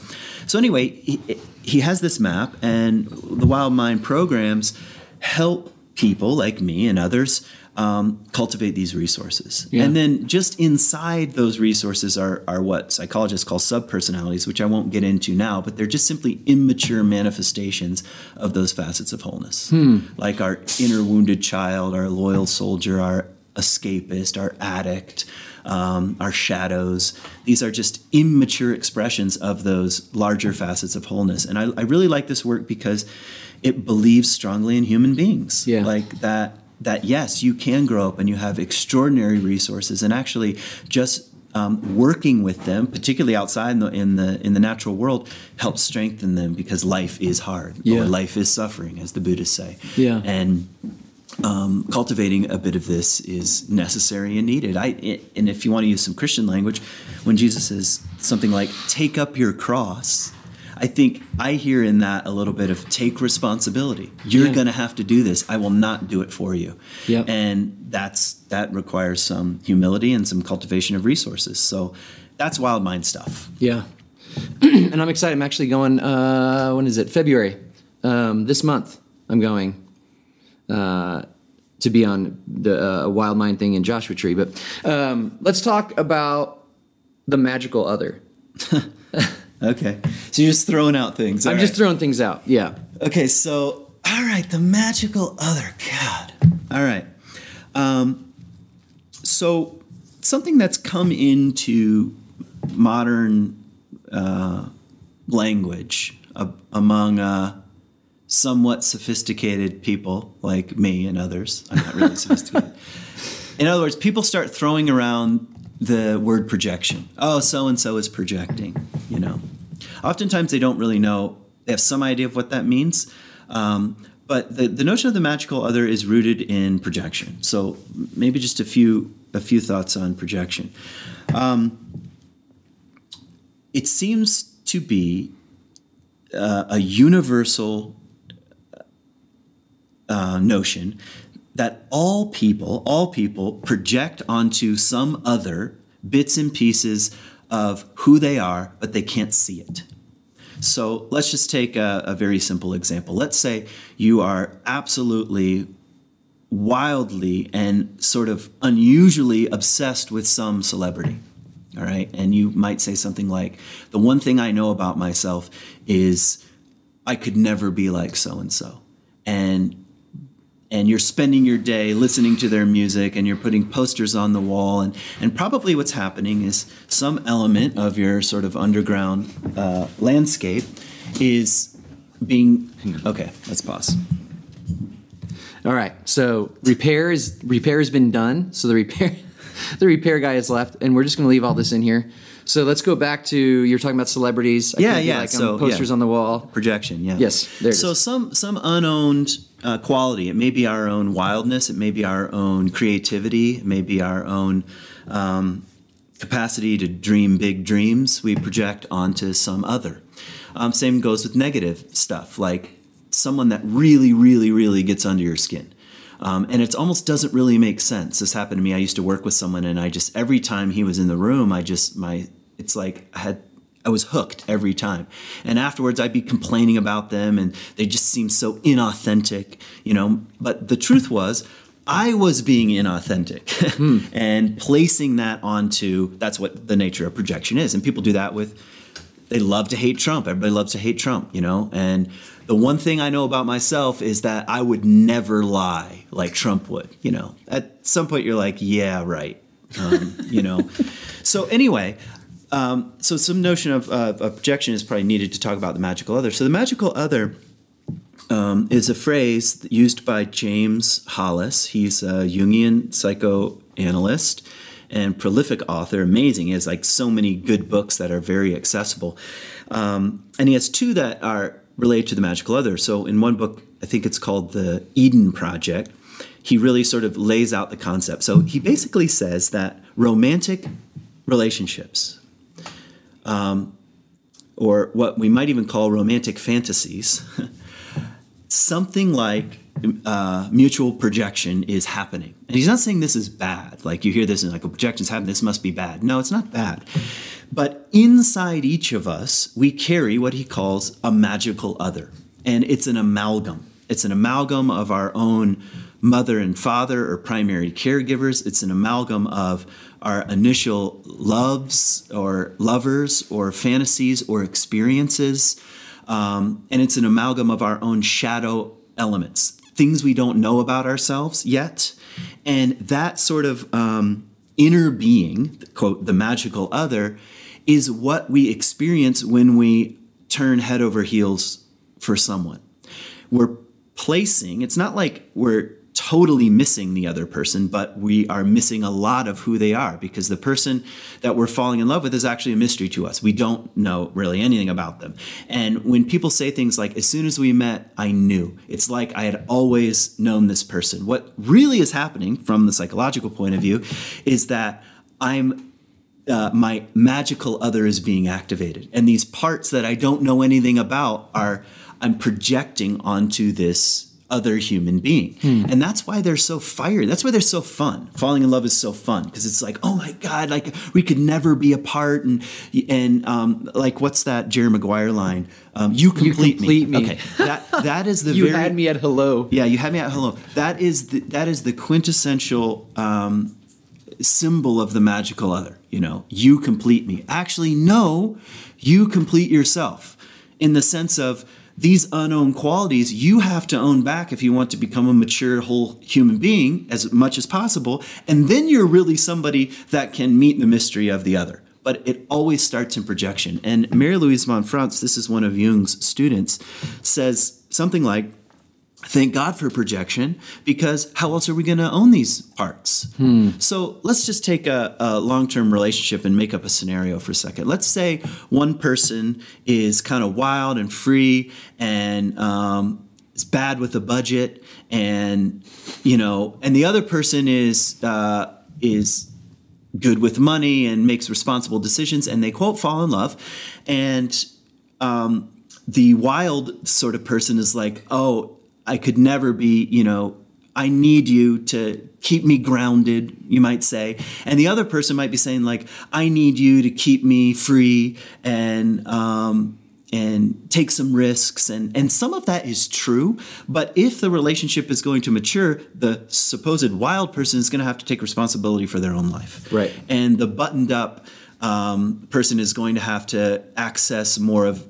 So anyway, he, he has this map, and the Wild Mind programs help people like me and others um, cultivate these resources. Yeah. And then just inside those resources are, are what psychologists call subpersonalities, which I won't get into now, but they're just simply immature manifestations of those facets of wholeness. Like our inner wounded child, our loyal soldier, our escapist, our addict, um, our shadows. These are just immature expressions of those larger facets of wholeness. And I, I really like this work because it believes strongly in human beings. Yeah. Like that that yes, you can grow up and you have extraordinary resources, and actually just um, working with them, particularly outside in the, in the in the natural world, helps strengthen them because life is hard Yeah. or life is suffering, as the Buddhists say. Yeah. and um, cultivating a bit of this is necessary and needed. I it, and if you want to use some Christian language, when Jesus says something like "take up your cross," I think I hear in that a little bit of take responsibility. You're Yeah. going to have to do this. I will not do it for you. Yep. And that's that requires some humility and some cultivation of resources. So that's wild mind stuff. Yeah. and I'm excited. I'm actually going, uh, when is it? February. Um, this month, I'm going uh, to be on the uh, Wild Mind thing in Joshua Tree. But um, let's talk about the magical other. Okay. So you're just throwing out things. I'm All just throwing things out. Yeah. Okay, so all right, the magical other. God. All right. Um, so something that's come into modern uh, language uh, among uh, somewhat sophisticated people like me and others. I'm not really sophisticated. In other words, people start throwing around the word projection. Oh, so and so is projecting, you know. Oftentimes they don't really know, they have some idea of what that means. Um, but the, the notion of the magical other is rooted in projection. So maybe just a few a few thoughts on projection. Um, it seems to be uh, a universal uh, notion that all people, all people project onto some other bits and pieces of who they are, but they can't see it. So let's just take a, a very simple example. Let's say you are absolutely wildly and sort of unusually obsessed with some celebrity. All right. And you might say something like, The one thing I know about myself is I could never be like so and so. And and you're spending your day listening to their music and you're putting posters on the wall and, and probably what's happening is some element of your sort of underground uh, landscape is being okay let's pause All right. So repair is repair has been done. So the repair the repair guy is left, and we're just going to leave all this in here So let's go back to you're talking about celebrities. I Yeah, yeah, Like um, so, posters yeah. on the wall. projection yeah Yes, there it so some some unowned uh, quality. It may be our own wildness it may be our own creativity it may be our own um, capacity to dream big dreams. We project onto some other. Um, same goes with negative stuff like someone that really really really gets under your skin. Um, and it almost doesn't really make sense. This happened to me. I used to work with someone and i just every time he was in the room i just my it's like i had I was hooked every time. And afterwards, I'd be complaining about them and they just seemed so inauthentic, you know. But the truth was, I was being inauthentic and placing that onto that's what the nature of projection is. And people do that with, they love to hate Trump. Everybody loves to hate Trump, you know. And the one thing I know about myself is that I would never lie like Trump would, you know. At some point, you're like, yeah, right. Um, you know. So, anyway, um, so some notion of, uh, of projection is probably needed to talk about the magical other. So the magical other um, is a phrase used by James Hollis. He's a Jungian psychoanalyst and prolific author. Amazing. He has like so many good books that are very accessible. Um, and he has two that are related to the magical other. So in one book, I think it's called the Eden Project. He really sort of lays out the concept. So he basically says that romantic relationships, or what we might even call romantic fantasies, something like uh, mutual projection is happening. And he's not saying this is bad. Like you hear this and like, a projection's happening, this must be bad. No, it's not bad. But inside each of us, we carry what he calls a magical other. And it's an amalgam. It's an amalgam of our own mother and father or primary caregivers. It's an amalgam of our initial loves or lovers or fantasies or experiences. Um, and it's an amalgam of our own shadow elements, things we don't know about ourselves yet. And that sort of um, inner being, quote, the magical other, is what we experience when we turn head over heels for someone. We're placing, it's not like we're totally missing the other person, but we are missing a lot of who they are because the person that we're falling in love with is actually a mystery to us. We don't know really anything about them. And when people say things like, as soon as we met, I knew, it's like I had always known this person. What really is happening from the psychological point of view is that I'm uh, my magical other is being activated. And these parts that I don't know anything about are I'm projecting onto this other human being. And that's why they're so fiery. That's why they're so fun. Falling in love is so fun because it's like, oh my God, like we could never be apart. And and um, like what's that Jerry Maguire line? Um, you complete, complete me. Okay, that that is the You very had me at hello. yeah, you had me at hello. That is the, that is the quintessential um, symbol of the magical other. You know, you complete me. Actually, no, you complete yourself in the sense of these unowned qualities you have to own back if you want to become a mature whole human being as much as possible. And then you're really somebody that can meet the mystery of the other. But it always starts in projection. And Marie-Louise von Franz this is one of jung's students says something like thank God for projection because how else are we going to own these parts? So let's just take a, a long term relationship and make up a scenario for a second. Let's say one person is kind of wild and free and um, is bad with the budget, and you know, and the other person is uh, is good with money and makes responsible decisions, and they quote fall in love, and um, the wild sort of person is like, oh, I could never be, you know, I need you to keep me grounded, you might say. And the other person might be saying, like, I need you to keep me free and, um, and take some risks and and some of that is true but if the relationship is going to mature the supposed wild person is going to have to take responsibility for their own life Right. and the buttoned up um, person is going to have to access more of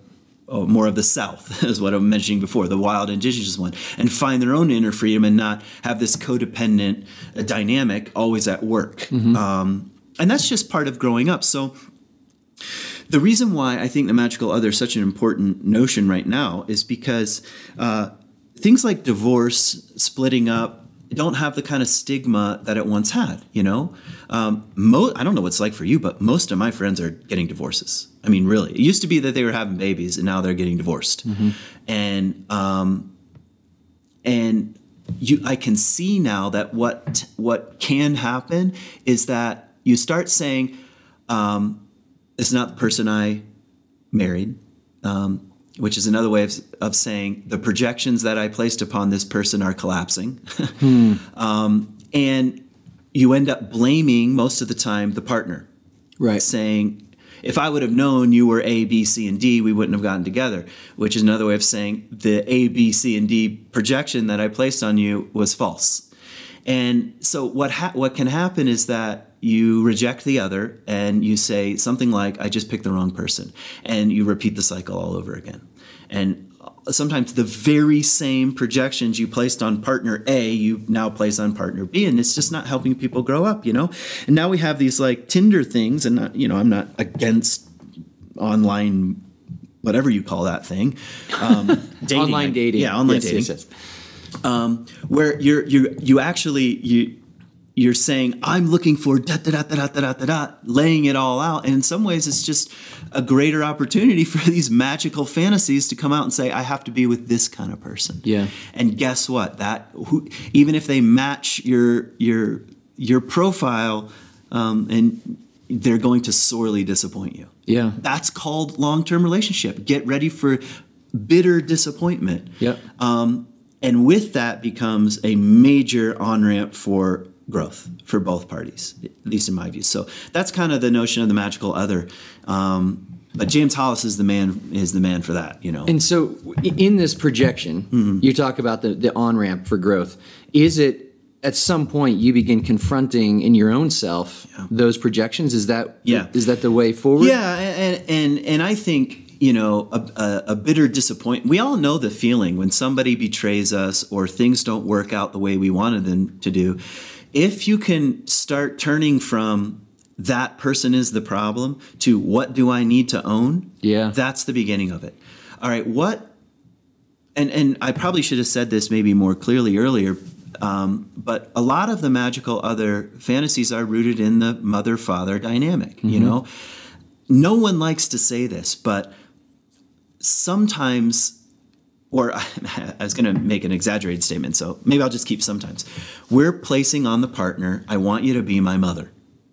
oh, more of the South, is what I'm mentioning before, the wild indigenous one, and find their own inner freedom and not have this codependent uh, dynamic always at work. Um, and that's just part of growing up. So the reason why I think the magical other is such an important notion right now is because uh, things like divorce, splitting up, don't have the kind of stigma that it once had. You know, um, mo- I don't know what it's like for you, but most of my friends are getting divorces. I mean, really, it used to be that they were having babies, and now they're getting divorced. And um, and you, I can see now that what what can happen is that you start saying, um, "It's not the person I married." Um, which is another way of, of saying the projections that I placed upon this person are collapsing. um, and you end up blaming most of the time the partner, Right. saying, if I would have known you were A, B, C, and D, we wouldn't have gotten together, which is another way of saying the A, B, C, and D projection that I placed on you was false. And so what ha- what can happen is that you reject the other and you say something like I just picked the wrong person and you repeat the cycle all over again. And sometimes the very same projections you placed on partner A, you now place on partner B, and it's just not helping people grow up, you know? And now we have these like Tinder things, and not, you know, I'm not against online, whatever you call that thing. Um, dating, Online dating. Yeah, online Yes, dating yes, yes. where you're you you actually you you're saying I'm looking for da da da da da da da da, laying it all out, and in some ways it's just a greater opportunity for these magical fantasies to come out and say I have to be with this kind of person. Yeah. And guess what? That who, even if they match your your your profile, um, and they're going to sorely disappoint you. Yeah. That's called long-term relationship. Get ready for bitter disappointment. Yep. Um, and with that becomes a major on ramp for growth for both parties, at least in my view. So that's kind of the notion of the magical other. Um, but James Hollis is the man is the man for that. You know. And so, in this projection, Mm-hmm. you talk about the, the on ramp for growth. Is it at some point you begin confronting in your own self those projections? Is that Yeah. Is that the way forward? Yeah, and and and I think you know a, a, a bitter disappointment. We all know the feeling when somebody betrays us or things don't work out the way we wanted them to do. If you can start turning from that person is the problem to what do I need to own? Yeah. that's the beginning of it. All right, what? And and I probably should have said this maybe more clearly earlier. Um, but a lot of the magical other fantasies are rooted in the mother father dynamic. You know, no one likes to say this, but sometimes, or I was going to make an exaggerated statement, so maybe I'll just keep sometimes. We're placing on the partner, I want you to be my mother,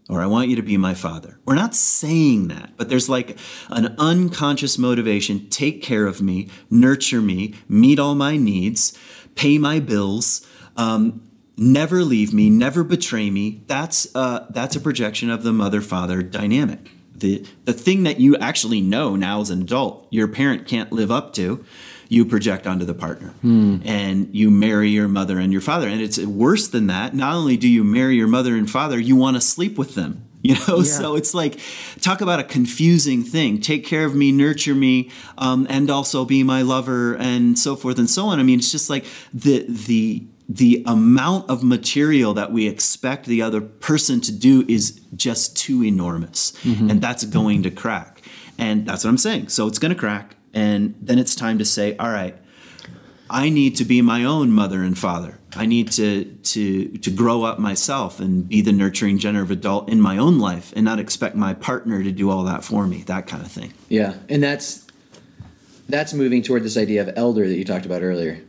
or I want you to be my father. We're not saying that, but there's like an unconscious motivation take care of me, nurture me, meet all my needs, pay my bills. Um, never leave me, never betray me. That's uh, that's a projection of the mother-father dynamic. The the thing that you actually know now as an adult, your parent can't live up to, you project onto the partner, and you marry your mother and your father. And it's worse than that. Not only do you marry your mother and father, you want to sleep with them. You know, so it's like talk about a confusing thing. Take care of me, nurture me, um, and also be my lover, and so forth and so on. I mean, it's just like the the the amount of material that we expect the other person to do is just too enormous, and that's going to crack. And that's what I'm saying. So it's going to crack, and then it's time to say, all right. I need to be my own mother and father. I need to to to grow up myself and be the nurturing generative adult in my own life and not expect my partner to do all that for me, that kind of thing. Yeah, and that's that's moving toward this idea of elder that you talked about earlier.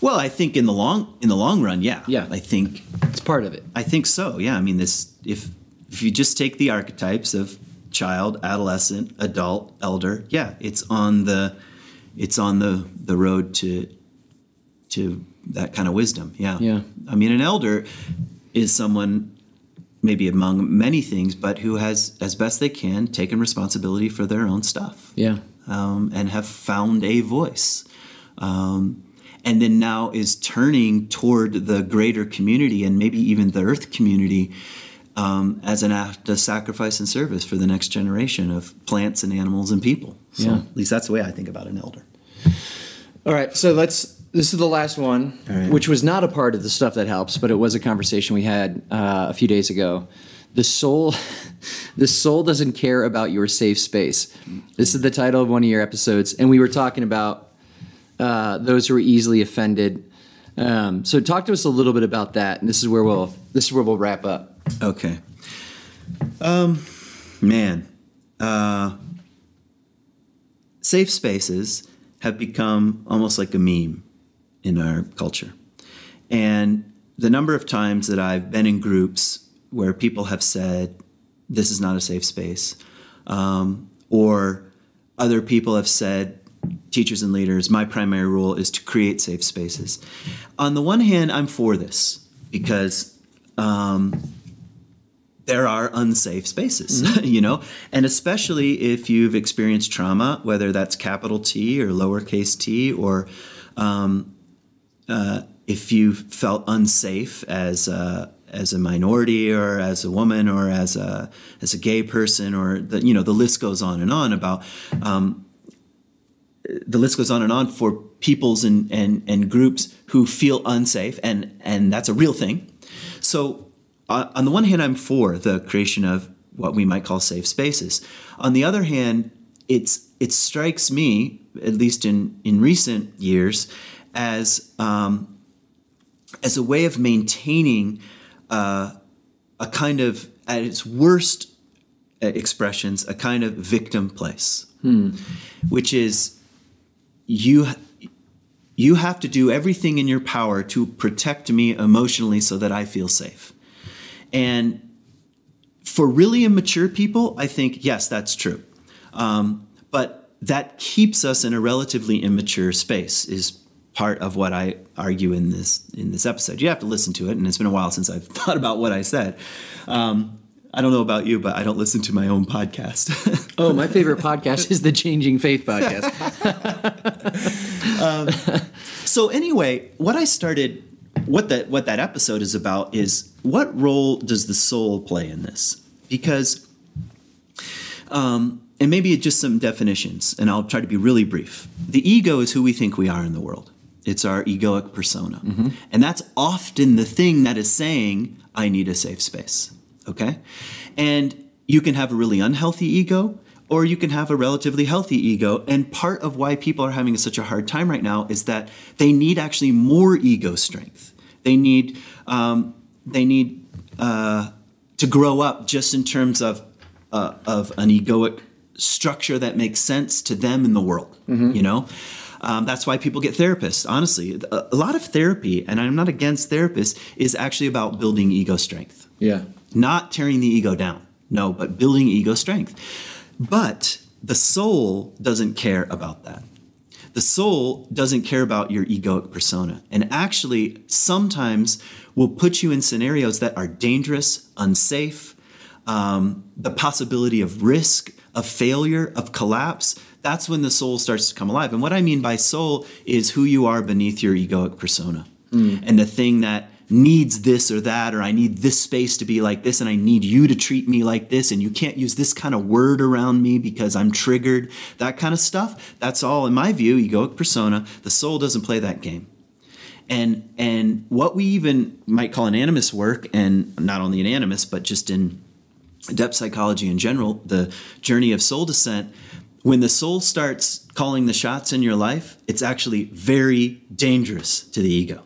Well, I think in the long in the long run, yeah. Yeah. I think It's part of it. I think so. Yeah. I mean this if if you just take the archetypes of child, adolescent, adult, elder, yeah, it's on the it's on the the road to to that kind of wisdom. Yeah. Yeah. I mean an elder is someone maybe among many things, but who has as best they can taken responsibility for their own stuff Yeah. um, and have found a voice. Um, and then now is turning toward the greater community and maybe even the earth community um, as an act of sacrifice and service for the next generation of plants and animals and people. So Yeah. at least that's the way I think about an elder. All right, so let's. This is the last one, right. which was not a part of the stuff that helps, but it was a conversation we had uh, a few days ago. The soul, the soul doesn't care about your safe space. This is the title of one of your episodes, and we were talking about uh, those who are easily offended. Um, so talk to us a little bit about that, and this is where we'll this is where we'll wrap up. Okay. Um, man, uh, safe spaces have become almost like a meme in our culture, and the number of times that I've been in groups where people have said, "This is not a safe space," um, or other people have said, teachers and leaders, my primary role is to create safe spaces. On the one hand, I'm for this because um, there are unsafe spaces, you know, and especially if you've experienced trauma, whether that's capital T or lowercase t, or um, uh, if you felt unsafe as a, as a minority or as a woman or as a as a gay person or the you know the list goes on and on about um, the list goes on and on for peoples and, and, and groups who feel unsafe, and, and that's a real thing. So, uh, on the one hand, I'm for the creation of what we might call safe spaces. On the other hand, it's, it strikes me, at least in, in recent years, as, um, as a way of maintaining uh, a kind of, at its worst uh, expressions, a kind of victim place, which is you you have to do everything in your power to protect me emotionally so that I feel safe. And for really immature people, I think yes, that's true. Um, but that keeps us in a relatively immature space. Is part of what I argue in this in this episode. You have to listen to it, and it's been a while since I've thought about what I said. Um, I don't know about you, but I don't listen to my own podcast. Oh, my favorite podcast is the Changing Faith podcast. so anyway, what I started, what that what that episode is about is what role does the soul play in this? Because, um, and maybe just some definitions, and I'll try to be really brief. The ego is who we think we are in the world. It's our egoic persona, and that's often the thing that is saying, "I need a safe space." Okay, and you can have a really unhealthy ego or you can have a relatively healthy ego. And part of why people are having such a hard time right now is that they need actually more ego strength. They need um, they need uh, to grow up just in terms of uh, of an egoic structure that makes sense to them in the world. You know. Um, that's why people get therapists. Honestly, a, a lot of therapy, and I'm not against therapists, is actually about building ego strength yeah. not tearing the ego down. No, but building ego strength. But the soul doesn't care about that. The soul doesn't care about your egoic persona and actually sometimes will put you in scenarios that are dangerous, unsafe, um, the possibility of risk, of failure, of collapse. That's when the soul starts to come alive. And what I mean by soul is who you are beneath your egoic persona and the thing that needs this or that, or I need this space to be like this, and I need you to treat me like this, and you can't use this kind of word around me because I'm triggered. That kind of stuff. That's all, in my view, egoic persona. The soul doesn't play that game. And and what we even might call an animist work, and not only an animist, but just in depth psychology in general, the journey of soul descent, when the soul starts calling the shots in your life, it's actually very dangerous to the ego.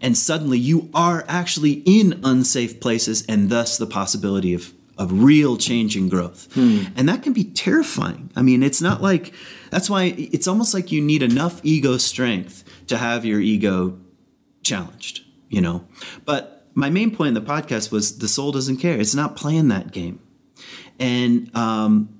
And suddenly you are actually in unsafe places and thus the possibility of, of real change and growth. And that can be terrifying. I mean, it's not like, that's why it's almost like you need enough ego strength to have your ego challenged, you know? But my main point in the podcast was the soul doesn't care. It's not playing that game. And um,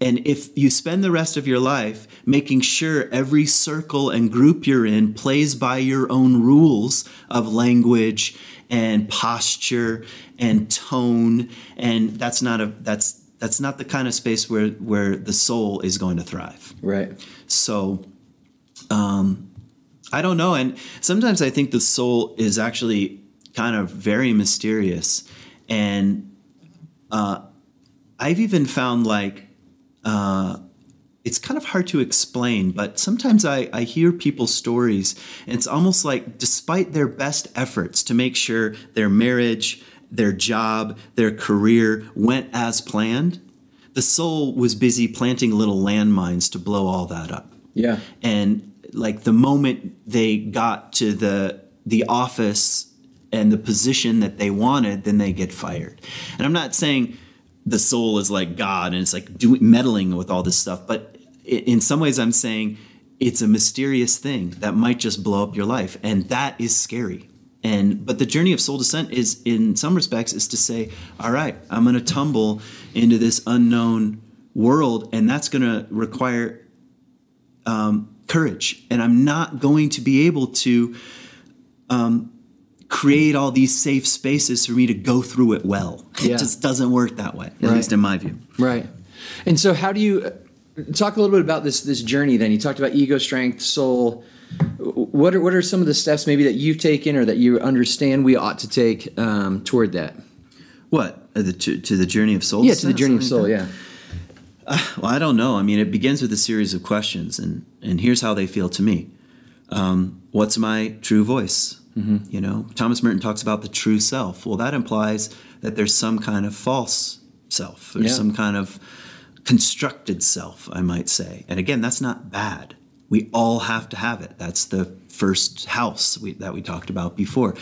and if you spend the rest of your life making sure every circle and group you're in plays by your own rules of language and posture and tone, and that's not a that's that's not the kind of space where where the soul is going to thrive. Right. So, um, I don't know. And sometimes I think the soul is actually kind of very mysterious. And uh, I've even found like, uh, it's kind of hard to explain, but sometimes I, I hear people's stories, and it's almost like, despite their best efforts to make sure their marriage, their job, their career went as planned, the soul was busy planting little landmines to blow all that up Yeah. and like the moment they got to the the office and the position that they wanted, then they get fired. And I'm not saying the soul is like God and it's like doing meddling with all this stuff, but in some ways, I'm saying it's a mysterious thing that might just blow up your life, and that is scary. And but the journey of soul descent is, in some respects, is to say, all right, I'm going to tumble into this unknown world, and that's going to require um, courage, and I'm not going to be able to um, create all these safe spaces for me to go through it well. Yeah. It just doesn't work that way, at Right. least in my view. Right. And so, how do you uh, talk a little bit about this this journey? Then you talked about ego, strength, soul. What are what are some of the steps maybe that you've taken or that you understand we ought to take um, toward that? What Uh, the, to, to the journey of soul? Yeah, to the journey of soul. like Yeah. that? Well, I don't know. I mean, it begins with a series of questions, and and here's how they feel to me. Um, what's my true voice? Mm-hmm. You know, Thomas Merton talks about the true self. Well, that implies that there's some kind of false self. There's Yeah. some kind of constructed self, I might say. And again, that's not bad. We all have to have it. That's the first house we, that we talked about before.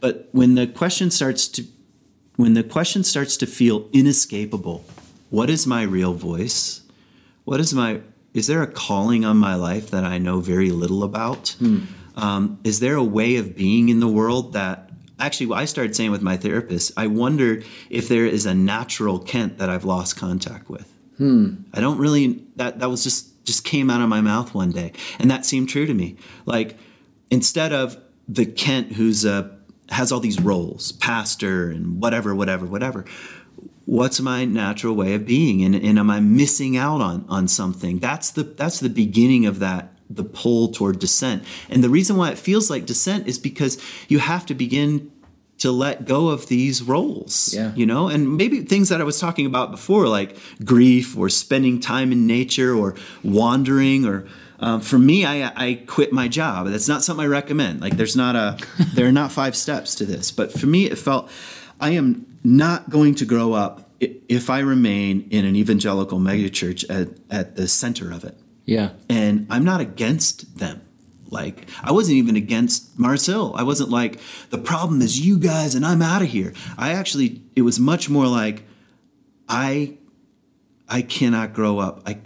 But when the question starts to when the question starts to feel inescapable, what is my real voice? What is my is there a calling on my life that I know very little about? Hmm. Um, is there a way of being in the world that actually I started saying with my therapist, I wonder if there is a natural Kent that I've lost contact with. I don't really that that was just just came out of my mouth one day, and that seemed true to me. Like instead of the Kent who's a has all these roles, pastor and whatever, whatever, whatever. What's my natural way of being, and, and am I missing out on on something? That's the that's the beginning of that the pull toward descent. And the reason why it feels like descent is because you have to begin to let go of these roles Yeah. you know? And maybe things that i was talking about before like grief or spending time in nature or wandering or um, for me I, I quit my job. That's not something i recommend. Like there's not a there are not five steps to this. But for me it felt i am not going to grow up if i remain in an evangelical megachurch at, at the center of it Yeah. and I'm not against them. Like I wasn't even against Mars Hill. I wasn't like the problem is you guys and I'm out of here. I actually it was much more like I I cannot grow up I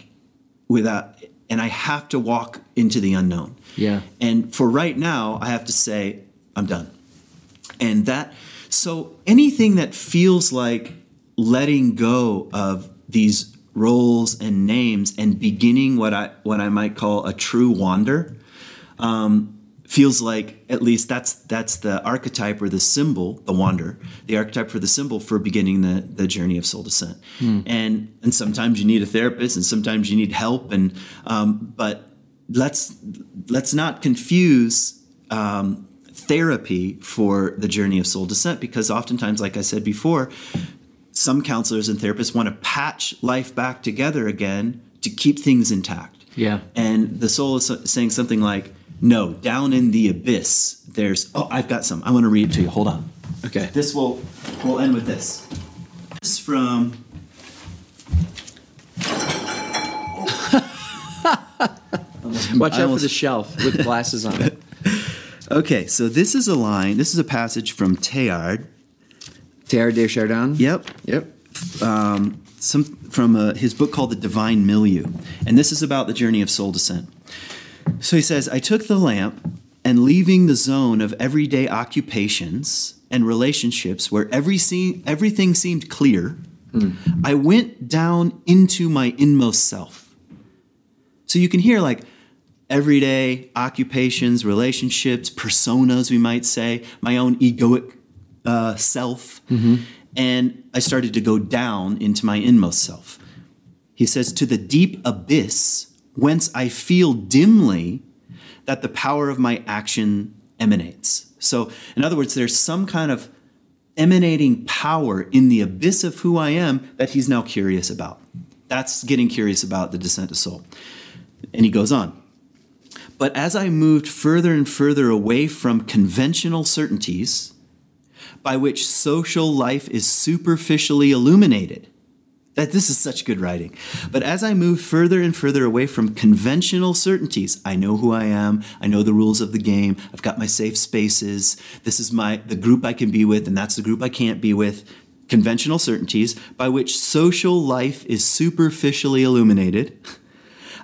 without and I have to walk into the unknown. Yeah. And for right now, I have to say I'm done. And that so anything that feels like letting go of these roles and names and beginning what I what I might call a true wander um, feels like at least that's that's the archetype or the symbol, the wander, the archetype for the symbol for beginning the the journey of soul descent. And and sometimes you need a therapist, and sometimes you need help, and um, but let's let's not confuse. Um, therapy for the journey of soul descent because oftentimes like i said before some counselors and therapists want to patch life back together again to keep things intact Yeah. and the soul is saying something like, no, down in the abyss, there's, oh, I've got some. I want to read it to you. Hold on. Okay. This will, we'll end with this. This is from, Watch out for the shelf with glasses on it. okay, so this is a line, this is a passage from Teilhard. Teilhard de Chardin. Yep. Yep. some from uh, his book called The Divine Milieu, and this is about the journey of soul descent. So he says, "I took the lamp, and leaving the zone of everyday occupations and relationships where every se- everything seemed clear, I went down into my inmost self." So you can hear like everyday occupations, relationships, personas, we might say, my own egoic uh, self. And I started to go down into my inmost self. He says, to the deep abyss, whence I feel dimly that the power of my action emanates. So, in other words, there's some kind of emanating power in the abyss of who I am that he's now curious about. That's getting curious about the descent of soul. And he goes on. But as I moved further and further away from conventional certainties by which social life is superficially illuminated, That this is such good writing. But as I move further and further away from conventional certainties, I know who I am, I know the rules of the game, I've got my safe spaces, this is my the group I can be with, and that's the group I can't be with. Conventional certainties by which social life is superficially illuminated.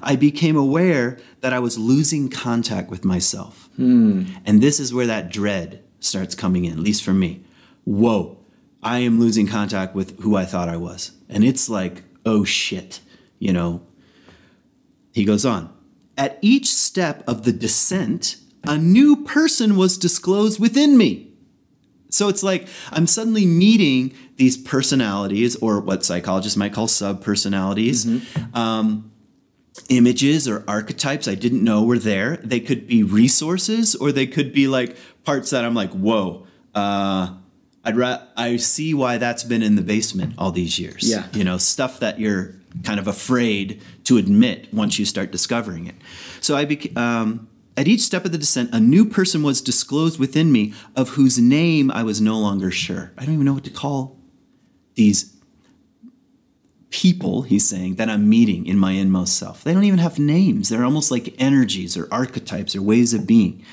I became aware that I was losing contact with myself. Hmm. And this is where that dread starts coming in, at least for me. Whoa, I am losing contact with who I thought I was. And it's like, oh shit, you know. He goes on. At each step of the descent, a new person was disclosed within me. So it's like I'm suddenly meeting these personalities, or what psychologists might call sub personalities, um, images or archetypes I didn't know were there. They could be resources, or they could be like parts that I'm like, whoa. Uh, I'd ra- I see why that's been in the basement all these years. Yeah. you know, stuff that you're kind of afraid to admit once you start discovering it. So I became. Um, at each step of the descent, a new person was disclosed within me of whose name I was no longer sure. I don't even know what to call these people, he's saying, that I'm meeting in my inmost self. They don't even have names. They're almost like energies or archetypes or ways of being.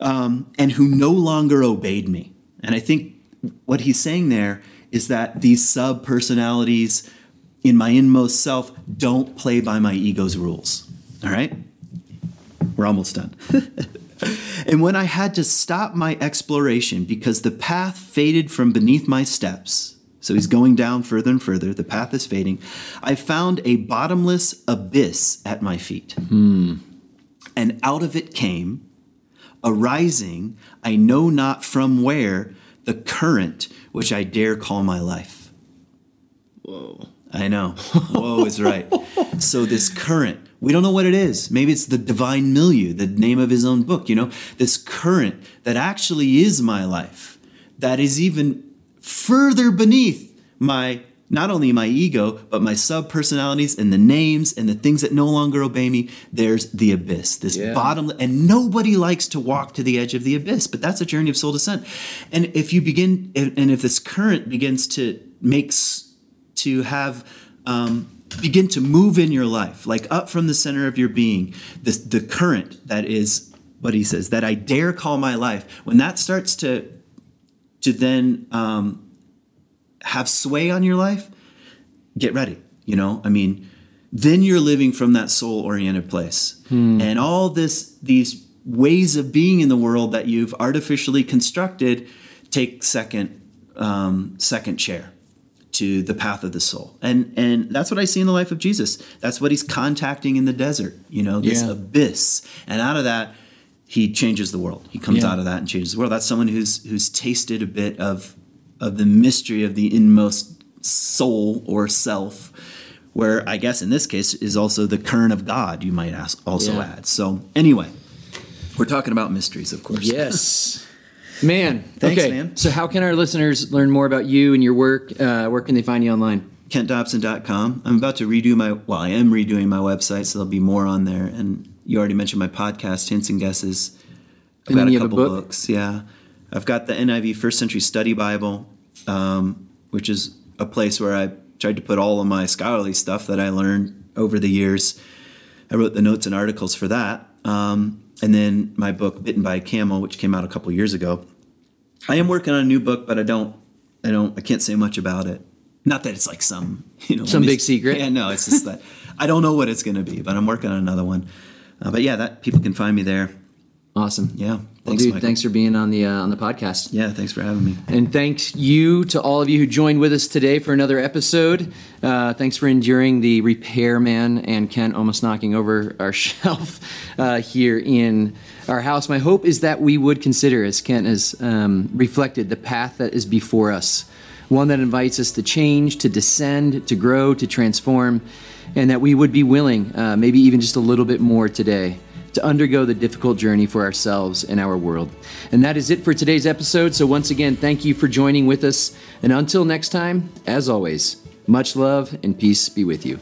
Um, and who no longer obeyed me. And I think what he's saying there is that these sub personalities in my inmost self don't play by my ego's rules. All right? We're almost done. and when I had to stop my exploration because the path faded from beneath my steps, so he's going down further and further, the path is fading, I found a bottomless abyss at my feet. Hmm. And out of it came, arising, I know not from where, the current which I dare call my life. Whoa. I know. Whoa is right. so this current, we don't know what it is. Maybe it's the divine milieu, the name of his own book, you know, this current that actually is my life, that is even further beneath my not only my ego, but my sub personalities and the names and the things that no longer obey me. There's the abyss, this Yeah. bottom, and nobody likes to walk to the edge of the abyss, but that's a journey of soul descent. And if you begin, and if this current begins to make s- to have um, begin to move in your life, like up from the center of your being, this the current that is what he says that I dare call my life. When that starts to to then um, have sway on your life, get ready. You know, I mean, then you're living from that soul oriented place, and all this these ways of being in the world that you've artificially constructed take second um, second chair to the path of the soul. And and that's what I see in the life of Jesus. That's what he's contacting in the desert, you know, this Yeah. abyss. And out of that, he changes the world. He comes Yeah. out of that and changes the world. That's someone who's who's tasted a bit of of the mystery of the inmost soul or self, where I guess in this case is also the current of God, you might ask, also Yeah. add. So anyway, we're talking about mysteries, of course. Yes. Man. Thanks, okay. man. So, how can our listeners learn more about you and your work? Uh, where can they find you online? KentDobson.com. I'm about to redo my, well, I am redoing my website, so there'll be more on there. And you already mentioned my podcast, Hints and Guesses. I've And got a couple book? books, yeah. I've got the NIV First Century Study Bible, um, which is a place where I tried to put all of my scholarly stuff that I learned over the years. I wrote the notes and articles for that. Um, and then my book, Bitten by a Camel, which came out a couple years ago. I am working on a new book, but I don't, I don't, I can't say much about it. Not that it's like some, you know, Some big secret? Yeah, no, it's just that I don't know what it's going to be, but I'm working on another one. Uh, but yeah, that people can find me there. Awesome. Yeah, Well, thanks, dude, Michael. thanks for being on the uh, on the podcast. Yeah, thanks for having me. And thanks you to all of you who joined with us today for another episode. Uh, thanks for enduring the repairman and Kent almost knocking over our shelf uh, here in our house. My hope is that we would consider, as Kent has um, reflected, the path that is before us, one that invites us to change, to descend, to grow, to transform, and that we would be willing, uh, maybe even just a little bit more today to undergo the difficult journey for ourselves and our world. And that is it for today's episode. So, once again, thank you for joining with us. And until next time, as always, much love and peace be with you.